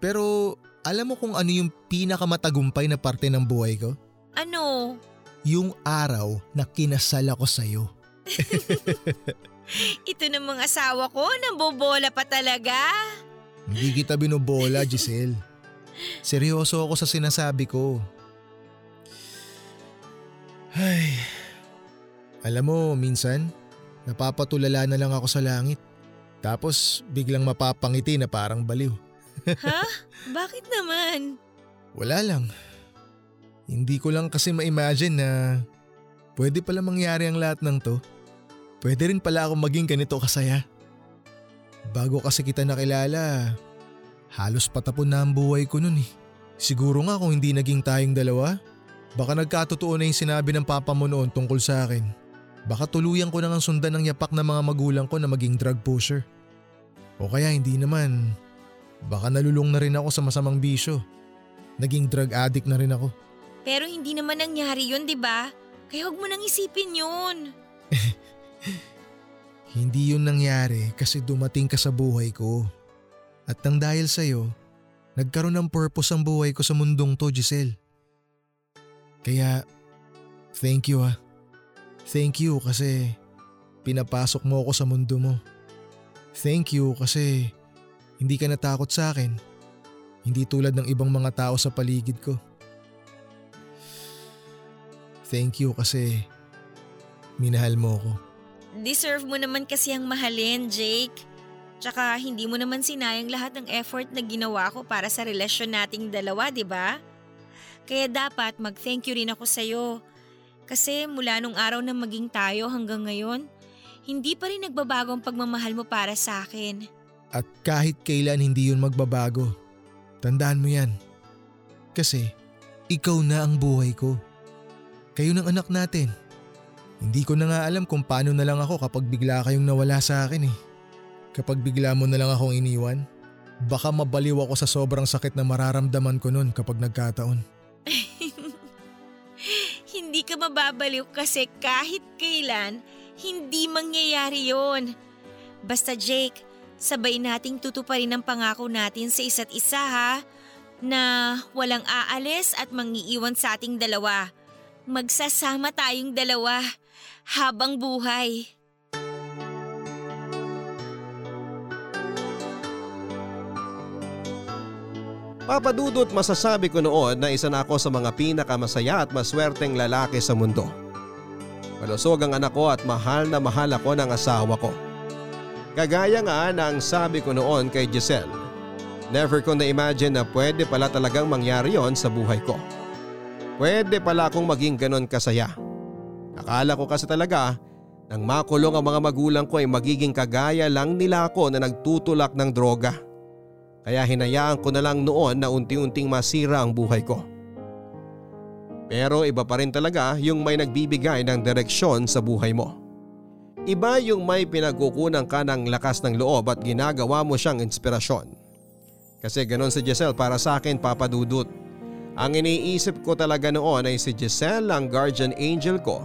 Pero alam mo kung ano yung pinakamatagumpay na parte ng buhay ko? Ano? Yung araw na kinasal ako sa'yo. Ito ng mga asawa ko, nambobola pa talaga. Hindi kita binobola, Giselle. Seryoso ako sa sinasabi ko. Ay, alam mo, minsan, napapatulala na lang ako sa langit. Tapos biglang mapapangiti na parang baliw. ha? Bakit naman? Wala lang. Hindi ko lang kasi ma-imagine na pwede pala mangyari ang lahat ng to. Pwede rin pala ako maging ganito kasaya. Bago kasi kita nakilala, halos patapon na ang buhay ko nun eh. Siguro nga kung hindi naging tayong dalawa, baka nagkatotoo na yung sinabi ng papa mo noon tungkol sa akin. Baka tuluyan ko nang sundan ng yapak ng mga magulang ko na maging drug pusher. O kaya hindi naman, baka nalulung na rin ako sa masamang bisyo. Naging drug addict na rin ako. Pero hindi naman nangyari yun, di ba? Kaya huwag mo nang isipin yun. Hindi yun nangyari kasi dumating ka sa buhay ko. At nang dahil sa'yo, nagkaroon ng purpose ang buhay ko sa mundong to, Giselle. Kaya, thank you ah. Thank you kasi pinapasok mo ako sa mundo mo. Thank you kasi hindi ka natakot sa akin. Hindi tulad ng ibang mga tao sa paligid ko. Thank you kasi minahal mo ako. Deserve mo naman kasi ang mahalin, Jake. Tsaka hindi mo naman sinayang lahat ng effort na ginawa ko para sa relasyon nating dalawa, di ba? Kaya dapat mag-thank you rin ako sa'yo. Kasi mula nung araw na maging tayo hanggang ngayon, hindi pa rin nagbabago ang pagmamahal mo para sa akin. At kahit kailan hindi yun magbabago, tandaan mo yan. Kasi ikaw na ang buhay ko. Kayo ng anak natin. Hindi ko na nga alam kung paano na lang ako kapag bigla kayong nawala sa akin eh. Kapag bigla mo na lang akong iniwan, baka mabaliw ako sa sobrang sakit na mararamdaman ko nun kapag nagkataon. Hindi ka mababaliw kasi kahit kailan, Hindi mangyayari yon. Basta Jake, sabay nating tutuparin ang pangako natin sa isa't isa ha, na walang aalis at mangiiwan sa ating dalawa. Magsasama tayong dalawa habang buhay. Papadudot masasabi ko noon na isa na ako sa mga pinakamasaya at maswerteng lalaki sa mundo. Malusog ang anak ko at mahal na mahal ako ng asawa ko. Kagaya nga ng sabi ko noon kay Giselle, never ko na-imagine na pwede pala talagang mangyari yon sa buhay ko. Pwede pala akong maging ganon kasaya. Akala ko kasi talaga nang makulong ang mga magulang ko ay magiging kagaya lang nila ako na nagtutulak ng droga. Kaya hinayaan ko na lang noon na unti-unting masira ang buhay ko. Pero iba pa rin talaga yung may nagbibigay ng direksyon sa buhay mo. Iba yung may pinagkukunan ka ng lakas ng loob at ginagawa mo siyang inspirasyon. Kasi ganon si Giselle para sa akin papadudot. Ang iniisip ko talaga noon ay si Giselle ang guardian angel ko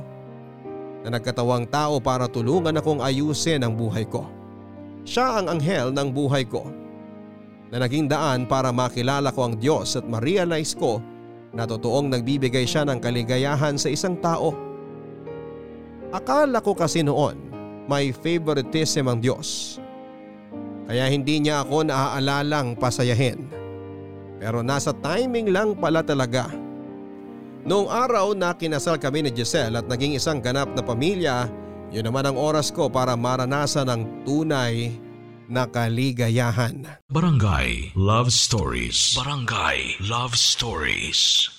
na nagkatawang tao para tulungan akong ayusin ang buhay ko. Siya ang anghel ng buhay ko na naging daan para makilala ko ang Diyos at ma-realize ko na totoong nagbibigay siya ng kaligayahan sa isang tao. Akala ko kasi noon may favoritism ang Diyos. Kaya hindi niya ako naaalalang pasayahin. Pero nasa timing lang pala talaga. Noong araw na kinasal kami ni Giselle at naging isang ganap na pamilya, yun naman ang oras ko para maranasan ang tunay na kaligayahan. Barangay Love Stories. Barangay Love Stories.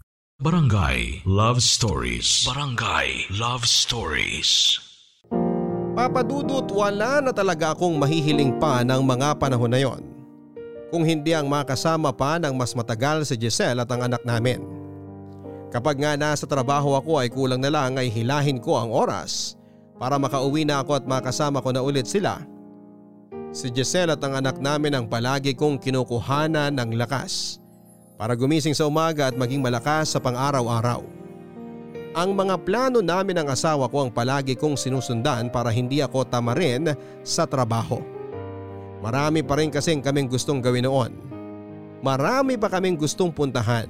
Barangay Love Stories. Barangay Love Stories. Papadudot wala na talaga akong mahihiling pa ng mga panahon na yon. Kung hindi ang makasama pa ng mas matagal si Giselle at ang anak namin. Kapag nga nasa trabaho ako ay kulang na lang ay hilahin ko ang oras para makauwi na ako at makasama ko na ulit sila. Si Giselle at ang anak namin ang palagi kong kinukuhana ng lakas para gumising sa umaga at maging malakas sa pang-araw-araw. Ang mga plano namin ng asawa ko ang palagi kong sinusundan para hindi ako tamarin sa trabaho. Marami pa rin kasing kaming gustong gawin noon. Marami pa kaming gustong puntahan.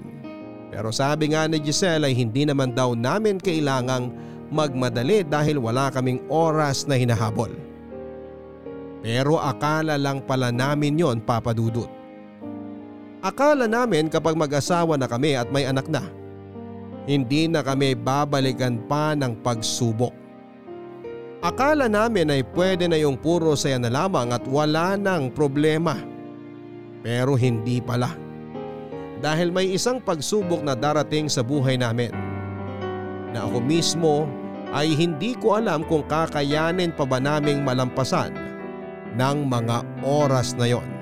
Pero sabi nga ni Giselle ay hindi naman daw namin kailangang magmadali dahil wala kaming oras na hinahabol. Pero akala lang pala namin yon papadudot. Akala namin kapag mag-asawa na kami at may anak na, hindi na kami babalikan pa ng pagsubok. Akala namin ay pwede na yung puro saya na lamang at wala nang problema. Pero hindi pala. Dahil may isang pagsubok na darating sa buhay namin. Na ako mismo ay hindi ko alam kung kakayanin pa ba naming malampasan ng mga oras na yon.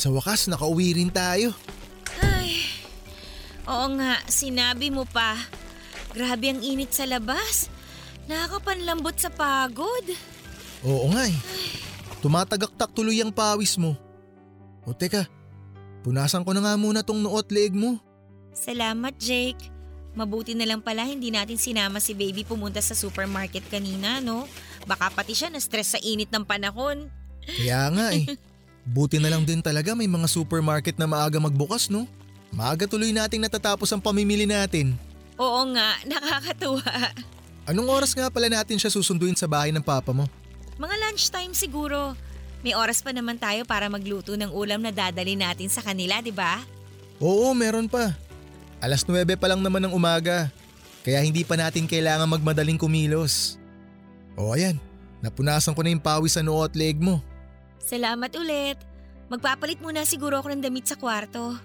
Sa wakas, nakauwi rin tayo. Ay, oo nga, sinabi mo pa. Grabe ang init sa labas. Nakakapanlambot sa pagod. Oo nga eh. Tumatagaktak tuloy ang pawis mo. O teka, punasan ko na nga muna tong noot leeg mo. Salamat, Jake. Mabuti na lang pala hindi natin sinama si baby pumunta sa supermarket kanina, no? Baka pati siya na-stress sa init ng panahon. Kaya nga eh. Buti na lang din talaga may mga supermarket na maaga magbukas no? Maaga tuloy nating natatapos ang pamimili natin. Oo nga, nakakatuwa. Anong oras nga pala natin siya susunduin sa bahay ng papa mo? Mga lunchtime siguro. May oras pa naman tayo para magluto ng ulam na dadali natin sa kanila, di ba? Oo, meron pa. Alas 9 pa lang naman ng umaga. Kaya hindi pa natin kailangan magmadaling kumilos. O ayan, napunasan ko na yung pawis sa noo at leg mo. Salamat ulit. Magpapalit muna siguro ako ng damit sa kwarto.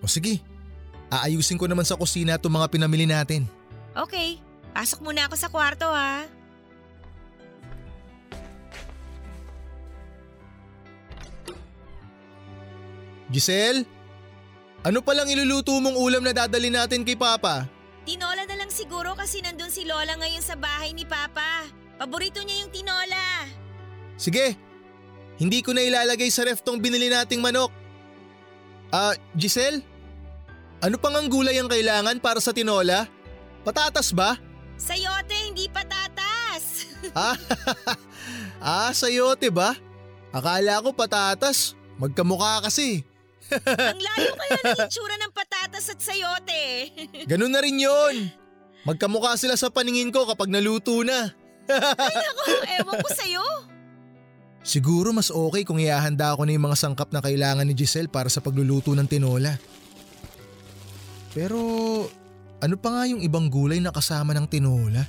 O sige, aayusin ko naman sa kusina itong mga pinamili natin. Okay, pasok muna ako sa kwarto ha. Giselle? Ano palang iluluto mong ulam na dadali natin kay Papa? Tinola na lang siguro kasi nandun si Lola ngayon sa bahay ni Papa. Paborito niya yung tinola. Sige, hindi ko na ilalagay sa ref tong binili nating manok. Ah, Giselle? Ano pang ang gulay ang kailangan para sa tinola? Patatas ba? Sayote, hindi patatas. ah, ah, sayote ba? Akala ko patatas. Magkamukha kasi. ang layo kaya ng itsura ng patatas at sayote. Ganun na rin yon. Magkamukha sila sa paningin ko kapag naluto na. Ay nako, ewan ko sa'yo. Siguro mas okay kung ihahanda ko na yung mga sangkap na kailangan ni Giselle para sa pagluluto ng tinola. Pero ano pa nga yung ibang gulay na kasama ng tinola?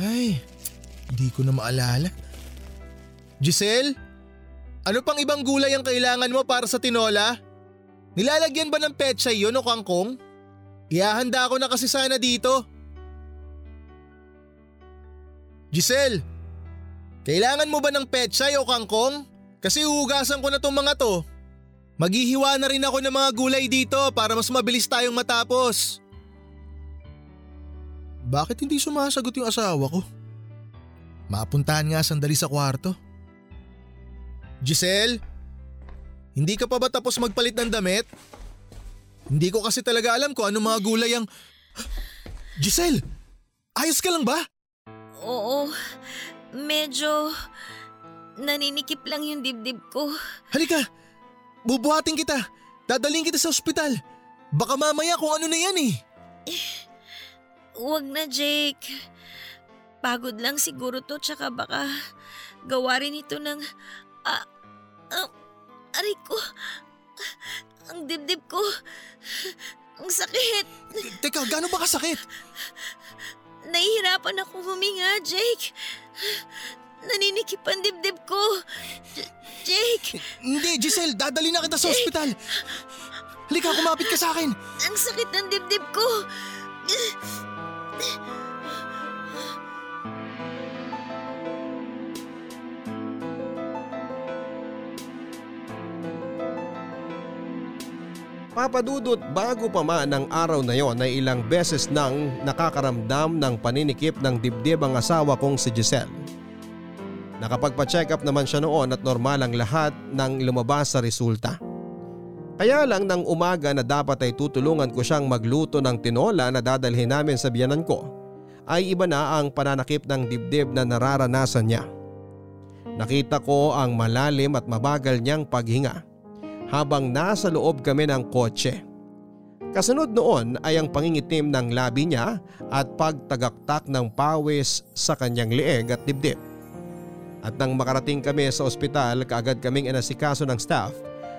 Ay, hindi ko na maalala. Giselle? Ano pang ibang gulay ang kailangan mo para sa tinola? Nilalagyan ba ng petsa yun o kangkong? Ihahanda ko na kasi sana dito. Giselle, kailangan mo ba ng petsa o kangkong? Kasi hugasan ko na tong mga to. Maghihiwa na rin ako ng mga gulay dito para mas mabilis tayong matapos. Bakit hindi sumasagot yung asawa ko? Mapuntahan nga sandali sa kwarto. Giselle? Hindi ka pa ba tapos magpalit ng damit? Hindi ko kasi talaga alam kung ano mga gulay ang… Giselle! Ayos ka lang ba? Oo, medyo naninikip lang yung dibdib ko. Halika! Bubuhatin kita! Dadaling kita sa ospital! Baka mamaya kung ano na yan eh! Huwag na Jake. Pagod lang siguro to tsaka baka gawa rin ito ng… Ah, ah, aray ko. Ang dibdib ko. Ang sakit. Teka, gaano ba kasakit? Nahihirapan akong huminga, Jake. Naninikip ang dibdib ko. J- Jake! Hindi, Giselle, dadali na kita sa ospital. Halika, kumapit ka sa akin. Ang sakit ng dibdib ko. Papadudot bago pa man ang araw na yon ay ilang beses nang nakakaramdam ng paninikip ng dibdib ang asawa kong si Giselle. Nakapagpa-check up naman siya noon at normal ang lahat ng lumabas sa resulta. Kaya lang nang umaga na dapat ay tutulungan ko siyang magluto ng tinola na dadalhin namin sa biyanan ko ay iba na ang pananakip ng dibdib na nararanasan niya. Nakita ko ang malalim at mabagal niyang paghinga habang nasa loob kami ng kotse. Kasunod noon ay ang pangingitim ng labi niya at pagtagaktak ng pawis sa kanyang leeg at dibdib. At nang makarating kami sa ospital kaagad kaming inasikaso ng staff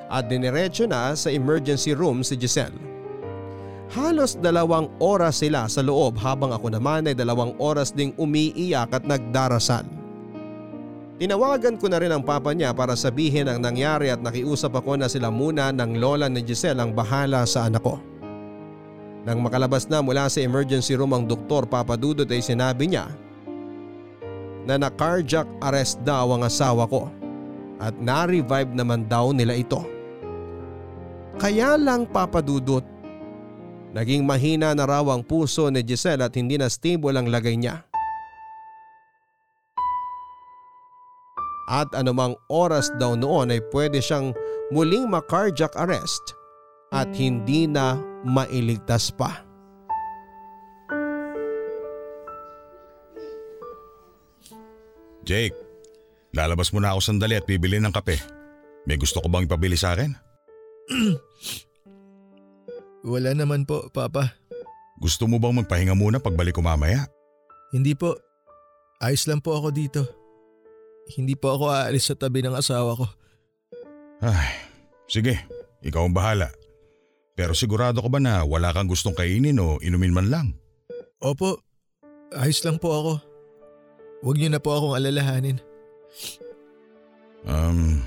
at diniretso na sa emergency room si Giselle. Halos dalawang oras sila sa loob habang ako naman ay dalawang oras ding umiiyak at nagdarasal. Tinawagan ko na rin ang papa niya para sabihin ang nangyari at nakiusap ako na sila muna ng lola ni Giselle ang bahala sa anak ko. Nang makalabas na mula sa emergency room ang doktor papadudot ay sinabi niya na na-cardiac arrest daw ang asawa ko at na-revive naman daw nila ito. Kaya lang papadudot, naging mahina na raw ang puso ni Giselle at hindi na stable ang lagay niya. At anumang oras daw noon ay pwede siyang muling ma-cardiac arrest at hindi na mailigtas pa. Jake, lalabas muna ako sandali at bibili ng kape. May gusto ko bang ipabili sa akin? Wala naman po, Papa. Gusto mo bang magpahinga muna pagbalik ko mamaya? Hindi po. Ayos lang po ako dito. Hindi po ako aalis sa tabi ng asawa ko. Ay, sige, ikaw ang bahala. Pero sigurado ka ba na wala kang gustong kainin o inumin man lang? Opo, ayos lang po ako. Huwag niyo na po akong alalahanin. Um,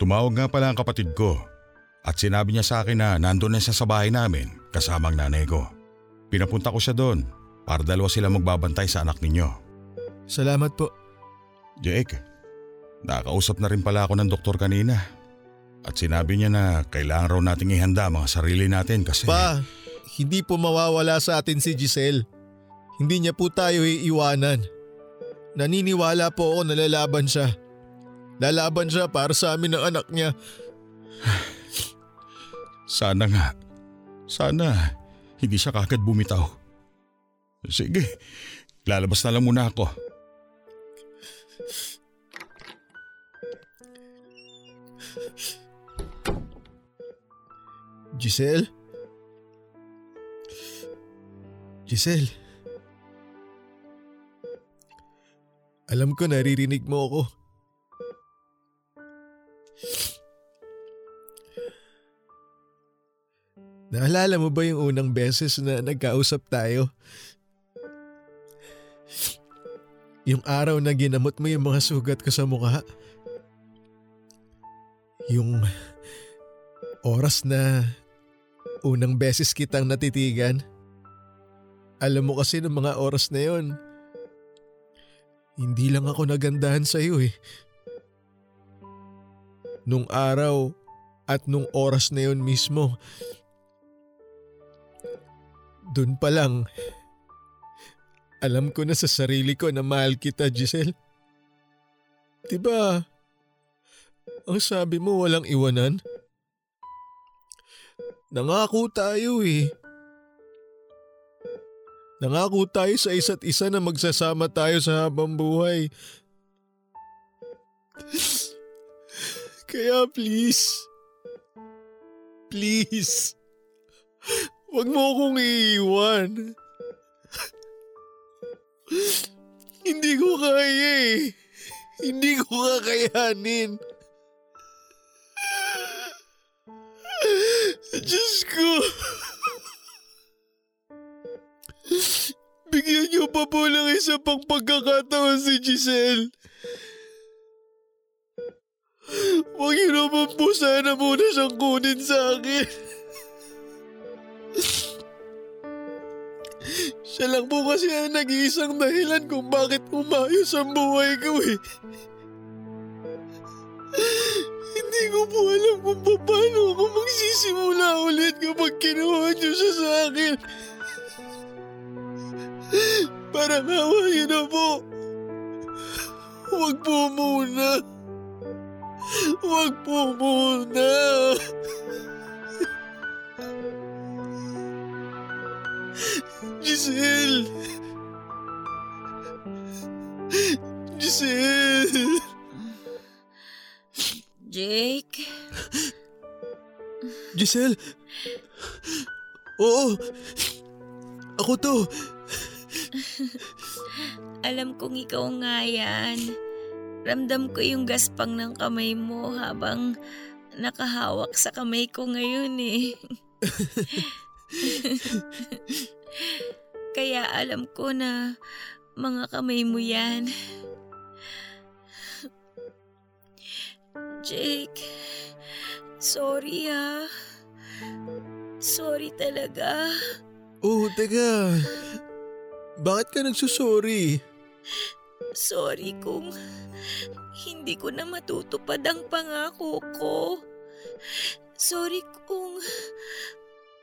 tumawag nga pala ang kapatid ko at sinabi niya sa akin na nandun na siya sa bahay namin kasama ang nanay ko. Pinapunta ko siya doon para dalawa sila magbabantay sa anak ninyo. Salamat po. Jake, nakausap na rin pala ako ng doktor kanina. At sinabi niya na kailangan raw nating ihanda mga sarili natin kasi… Pa, hindi po mawawala sa atin si Giselle. Hindi niya po tayo iiwanan. Naniniwala po ako na lalaban siya. Lalaban siya para sa amin ng anak niya. Sana nga. Sana hindi siya kagad bumitaw. Sige, lalabas na lang muna ako. Giselle? Giselle? Alam ko naririnig mo ako. Naalala mo ba yung unang beses na nagkausap tayo? Yung araw na ginamot mo yung mga sugat ko sa mukha? Yung oras na unang beses kitang natitigan? Alam mo kasi ng mga oras na yon, hindi lang ako nagandahan sa iyo eh. Nung araw at nung oras na yon mismo, doon pa lang, alam ko na sa sarili ko na mahal kita, Giselle. Diba, ang sabi mo walang iwanan? Nangako tayo eh. Nangako tayo sa isa't isa na magsasama tayo sa habang buhay. Kaya please, please, Huwag mo akong iiwan. Hindi ko kaya eh. Hindi ko kakayanin. Diyos ko. Bigyan niyo pa po ng isa pang pagkakataon si Giselle. Huwag niyo naman po sana muna siyang kunin sa akin. Siya lang po kasi ang nag-iisang dahilan kung bakit umayos ang buhay ko eh. Hindi ko po alam kung paano ako magsisimula ulit kapag kinuha niyo siya sa akin. Parang hawa niyo na po. Huwag po muna. Huwag po muna. Giselle! Giselle! Jake? Giselle? Oo! Ako to! Alam kong ikaw nga yan. Ramdam ko yung gaspang ng kamay mo habang nakahawak sa kamay ko ngayon eh. Kaya alam ko na mga kamay mo yan. Jake, sorry ha. Sorry talaga. Oh, teka. Bakit ka nagsusorry? Sorry kung hindi ko na matutupad ang pangako ko. Sorry kung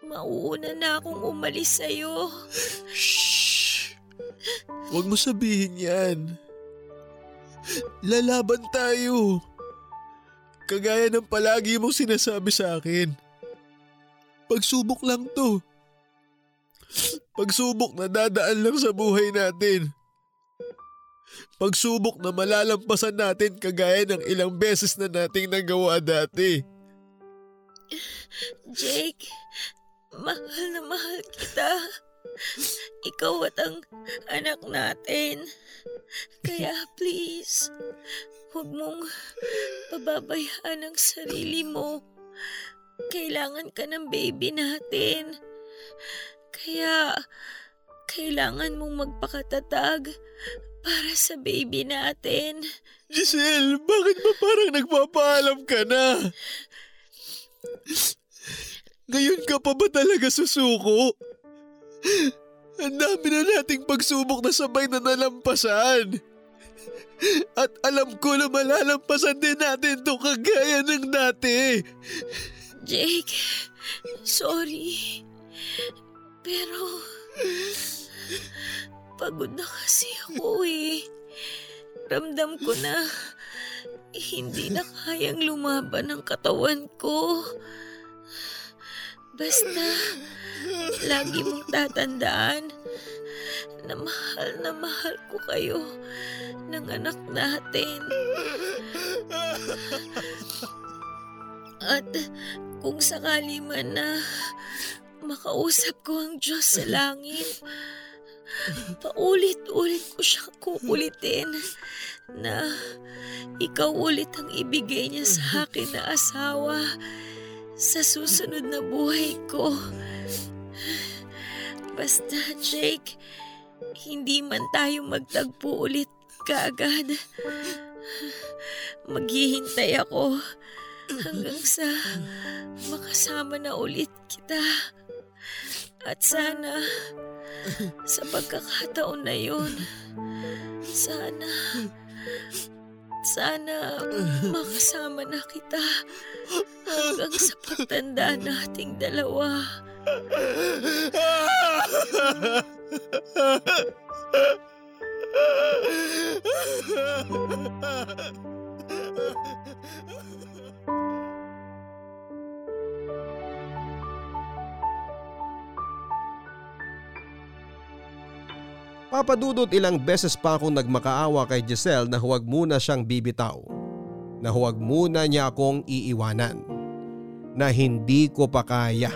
mauuna na akong umalis sa'yo. Shh! Huwag mo sabihin yan. Lalaban tayo. Kagaya ng palagi mong sinasabi sa akin. Pagsubok lang to. Pagsubok na dadaan lang sa buhay natin. Pagsubok na malalampasan natin kagaya ng ilang beses na nating nagawa dati. Jake, mahal na mahal kita. Ikaw at ang anak natin. Kaya please, huwag mong pababayaan ang sarili mo. Kailangan ka ng baby natin. Kaya, kailangan mong magpakatatag para sa baby natin. Giselle, bakit ba parang nagpapaalam ka na? Ngayon ka pa ba talaga susuko? Ang dami na nating pagsubok na sabay na nalampasan. At alam ko na malalampasan din natin to kagaya ng dati. Jake, sorry. Pero, pagod na kasi ako eh. Ramdam ko na hindi na kayang lumaban ang katawan ko. Basta, lagi mong tatandaan na mahal na mahal ko kayo ng anak natin. At kung sakali man na makausap ko ang Diyos sa langit, paulit-ulit ko siyang kukulitin na ikaw ulit ang ibigay niya sa akin na asawa sa susunod na buhay ko. Basta, Jake, hindi man tayo magtagpo ulit kaagad. Maghihintay ako hanggang sa makasama na ulit kita. At sana, sa pagkakataon na yun, sana, sana makasama na kita hanggang sa pagtanda nating dalawa. Papadudot ilang beses pa akong nagmakaawa kay Giselle na huwag muna siyang bibitaw. Na huwag muna niya akong iiwanan. Na hindi ko pa kaya.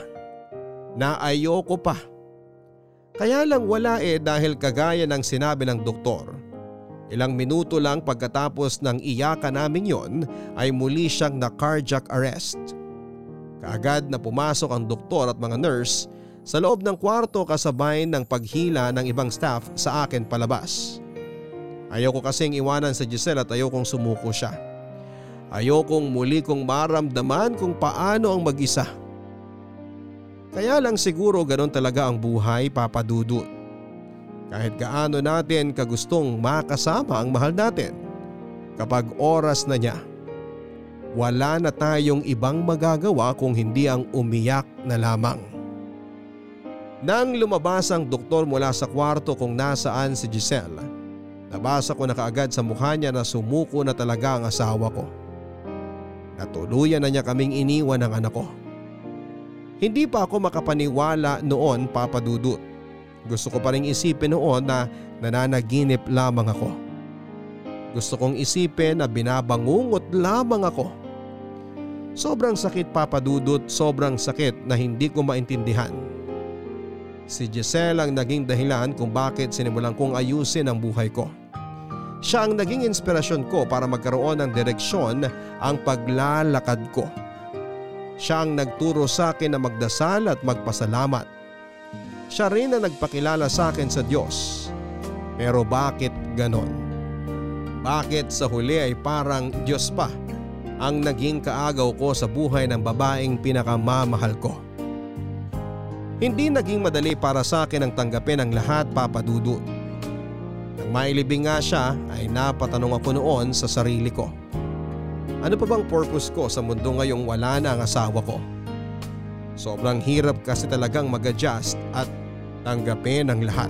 Na ayoko pa. Kaya lang wala eh dahil kagaya ng sinabi ng doktor. Ilang minuto lang pagkatapos ng iyakan namin yon ay muli siyang na cardiac arrest. Kaagad na pumasok ang doktor at mga nurse sa loob ng kwarto kasabay ng paghila ng ibang staff sa akin palabas. Ayoko kasing iwanan sa Giselle at ayokong sumuko siya. Ayokong muli kong maramdaman kung paano ang mag-isa. Kaya lang siguro ganon talaga ang buhay papadudot. Kahit gaano natin kagustong makasama ang mahal natin. Kapag oras na niya, wala na tayong ibang magagawa kung hindi ang umiyak na lamang. Nang lumabas ang doktor mula sa kwarto kung nasaan si Giselle, nabasa ko na kaagad sa mukha niya na sumuko na talaga ang asawa ko. Natuluyan na niya kaming iniwan ng anak ko. Hindi pa ako makapaniwala noon papadudot. Gusto ko pa rin isipin noon na nananaginip lamang ako. Gusto kong isipin na binabangungot lamang ako. Sobrang sakit papadudot, sobrang sakit na hindi ko maintindihan. Si Giselle ang naging dahilan kung bakit sinimulan kong ayusin ang buhay ko. Siya ang naging inspirasyon ko para magkaroon ng direksyon ang paglalakad ko. Siya ang nagturo sa akin na magdasal at magpasalamat. Siya rin ang nagpakilala sa akin sa Diyos. Pero bakit ganon? Bakit sa huli ay parang Diyos pa ang naging kaagaw ko sa buhay ng babaeng pinakamamahal ko? Hindi naging madali para sa akin ang tanggapin ang lahat papadudot. Nang mailibing nga siya ay napatanong ako noon sa sarili ko. Ano pa bang purpose ko sa mundo ngayong wala na ang asawa ko? Sobrang hirap kasi talagang mag-adjust at tanggapin ang lahat.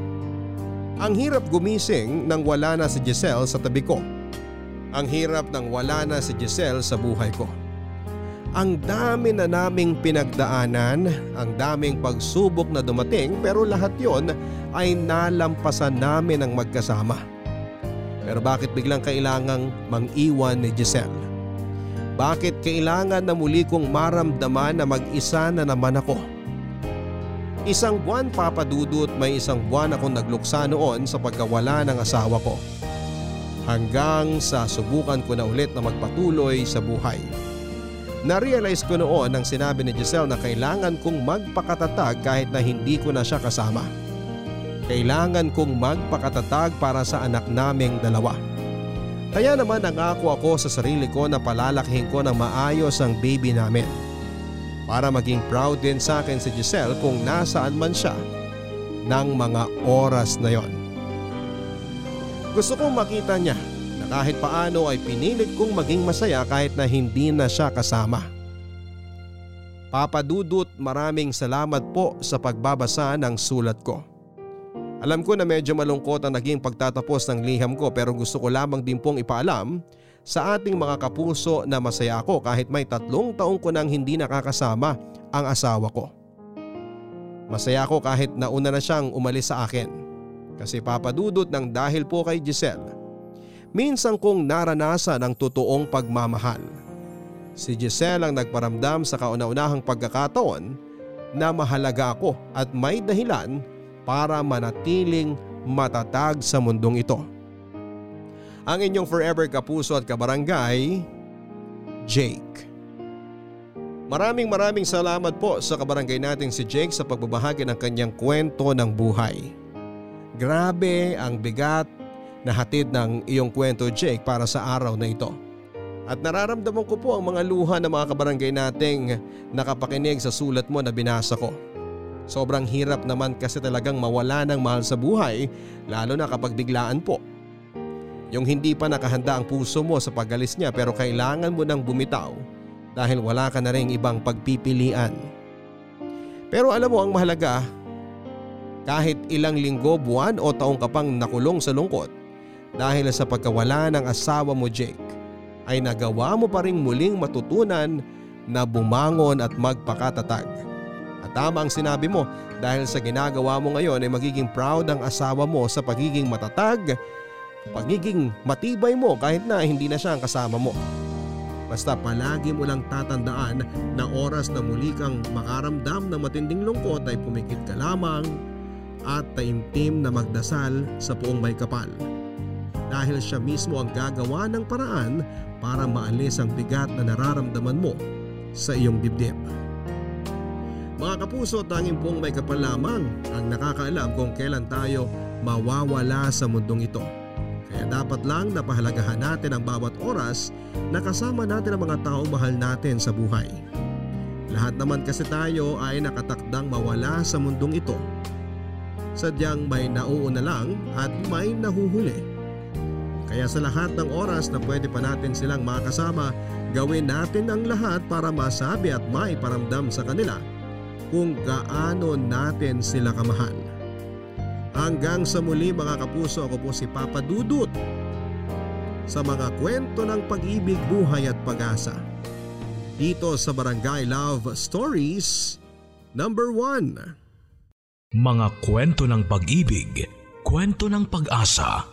Ang hirap gumising nang wala na si Giselle sa tabi ko. Ang hirap nang wala na si Giselle sa buhay ko. Ang dami na naming pinagdaanan, ang daming pagsubok na dumating pero lahat yon ay nalampasan namin ng magkasama. Pero bakit biglang kailangang mang-iwan ni Giselle? Bakit kailangan na muli kong maramdaman na mag-isa na naman ako? Isang buwan papadudot may isang buwan akong nagluksa noon sa pagkawala ng asawa ko. Hanggang sa subukan ko na ulit na magpatuloy sa buhay. Na-realize ko noon nang sinabi ni Giselle na kailangan kong magpakatatag kahit na hindi ko na siya kasama. Kailangan kong magpakatatag para sa anak naming dalawa. Kaya naman nangako ako sa sarili ko na palalakihin ko ng maayos ang baby namin. Para maging proud din sa akin si Giselle kung nasaan man siya. ng mga oras na yon. Gusto kong makita niya kahit paano ay pinilit kong maging masaya kahit na hindi na siya kasama. Papadudot maraming salamat po sa pagbabasa ng sulat ko. Alam ko na medyo malungkot ang naging pagtatapos ng liham ko pero gusto ko lamang din pong ipaalam sa ating mga kapuso na masaya ako kahit may tatlong taong ko nang hindi nakakasama ang asawa ko. Masaya ako kahit nauna na siyang umalis sa akin kasi papadudot ng dahil po kay Giselle. Minsan kong naranasan ang totoong pagmamahal. Si Giselle ang nagparamdam sa kauna-unahang pagkakataon na mahalaga ako at may dahilan para manatiling matatag sa mundong ito. Ang inyong forever kapuso at kabarangay, Jake. Maraming maraming salamat po sa kabarangay nating si Jake sa pagbabahagi ng kanyang kwento ng buhay. Grabe ang bigat na hatid ng iyong kwento Jake para sa araw na ito. At nararamdaman ko po ang mga luha ng mga kabarangay nating nakapakinig sa sulat mo na binasa ko. Sobrang hirap naman kasi talagang mawala ng mahal sa buhay lalo na kapag biglaan po. Yung hindi pa nakahanda ang puso mo sa pagalis niya pero kailangan mo nang bumitaw dahil wala ka na rin ibang pagpipilian. Pero alam mo ang mahalaga kahit ilang linggo, buwan o taong ka pang nakulong sa lungkot dahil sa pagkawala ng asawa mo Jake ay nagawa mo pa rin muling matutunan na bumangon at magpakatatag. At tama ang sinabi mo dahil sa ginagawa mo ngayon ay magiging proud ang asawa mo sa pagiging matatag, pagiging matibay mo kahit na hindi na siya ang kasama mo. Basta palagi mo lang tatandaan na oras na muli kang makaramdam ng matinding lungkot ay pumikit ka lamang at taimtim na magdasal sa puong may kapal. Dahil siya mismo ang gagawa ng paraan para maalis ang bigat na nararamdaman mo sa iyong dibdib. Mga kapuso, tanging pong may kapal lamang ang nakakaalam kung kailan tayo mawawala sa mundong ito. Kaya dapat lang napahalagahan natin ang bawat oras na kasama natin ang mga taong mahal natin sa buhay. Lahat naman kasi tayo ay nakatakdang mawala sa mundong ito sadyang may nauuna lang at may nahuhuli. Kaya sa lahat ng oras na pwede pa natin silang makasama, gawin natin ang lahat para masabi at may paramdam sa kanila kung gaano natin sila kamahal. Hanggang sa muli mga kapuso ako po si Papa Dudut sa mga kwento ng pag-ibig, buhay at pag-asa. Dito sa Barangay Love Stories number 1. Mga kwento ng pag-ibig, kwento ng pag-asa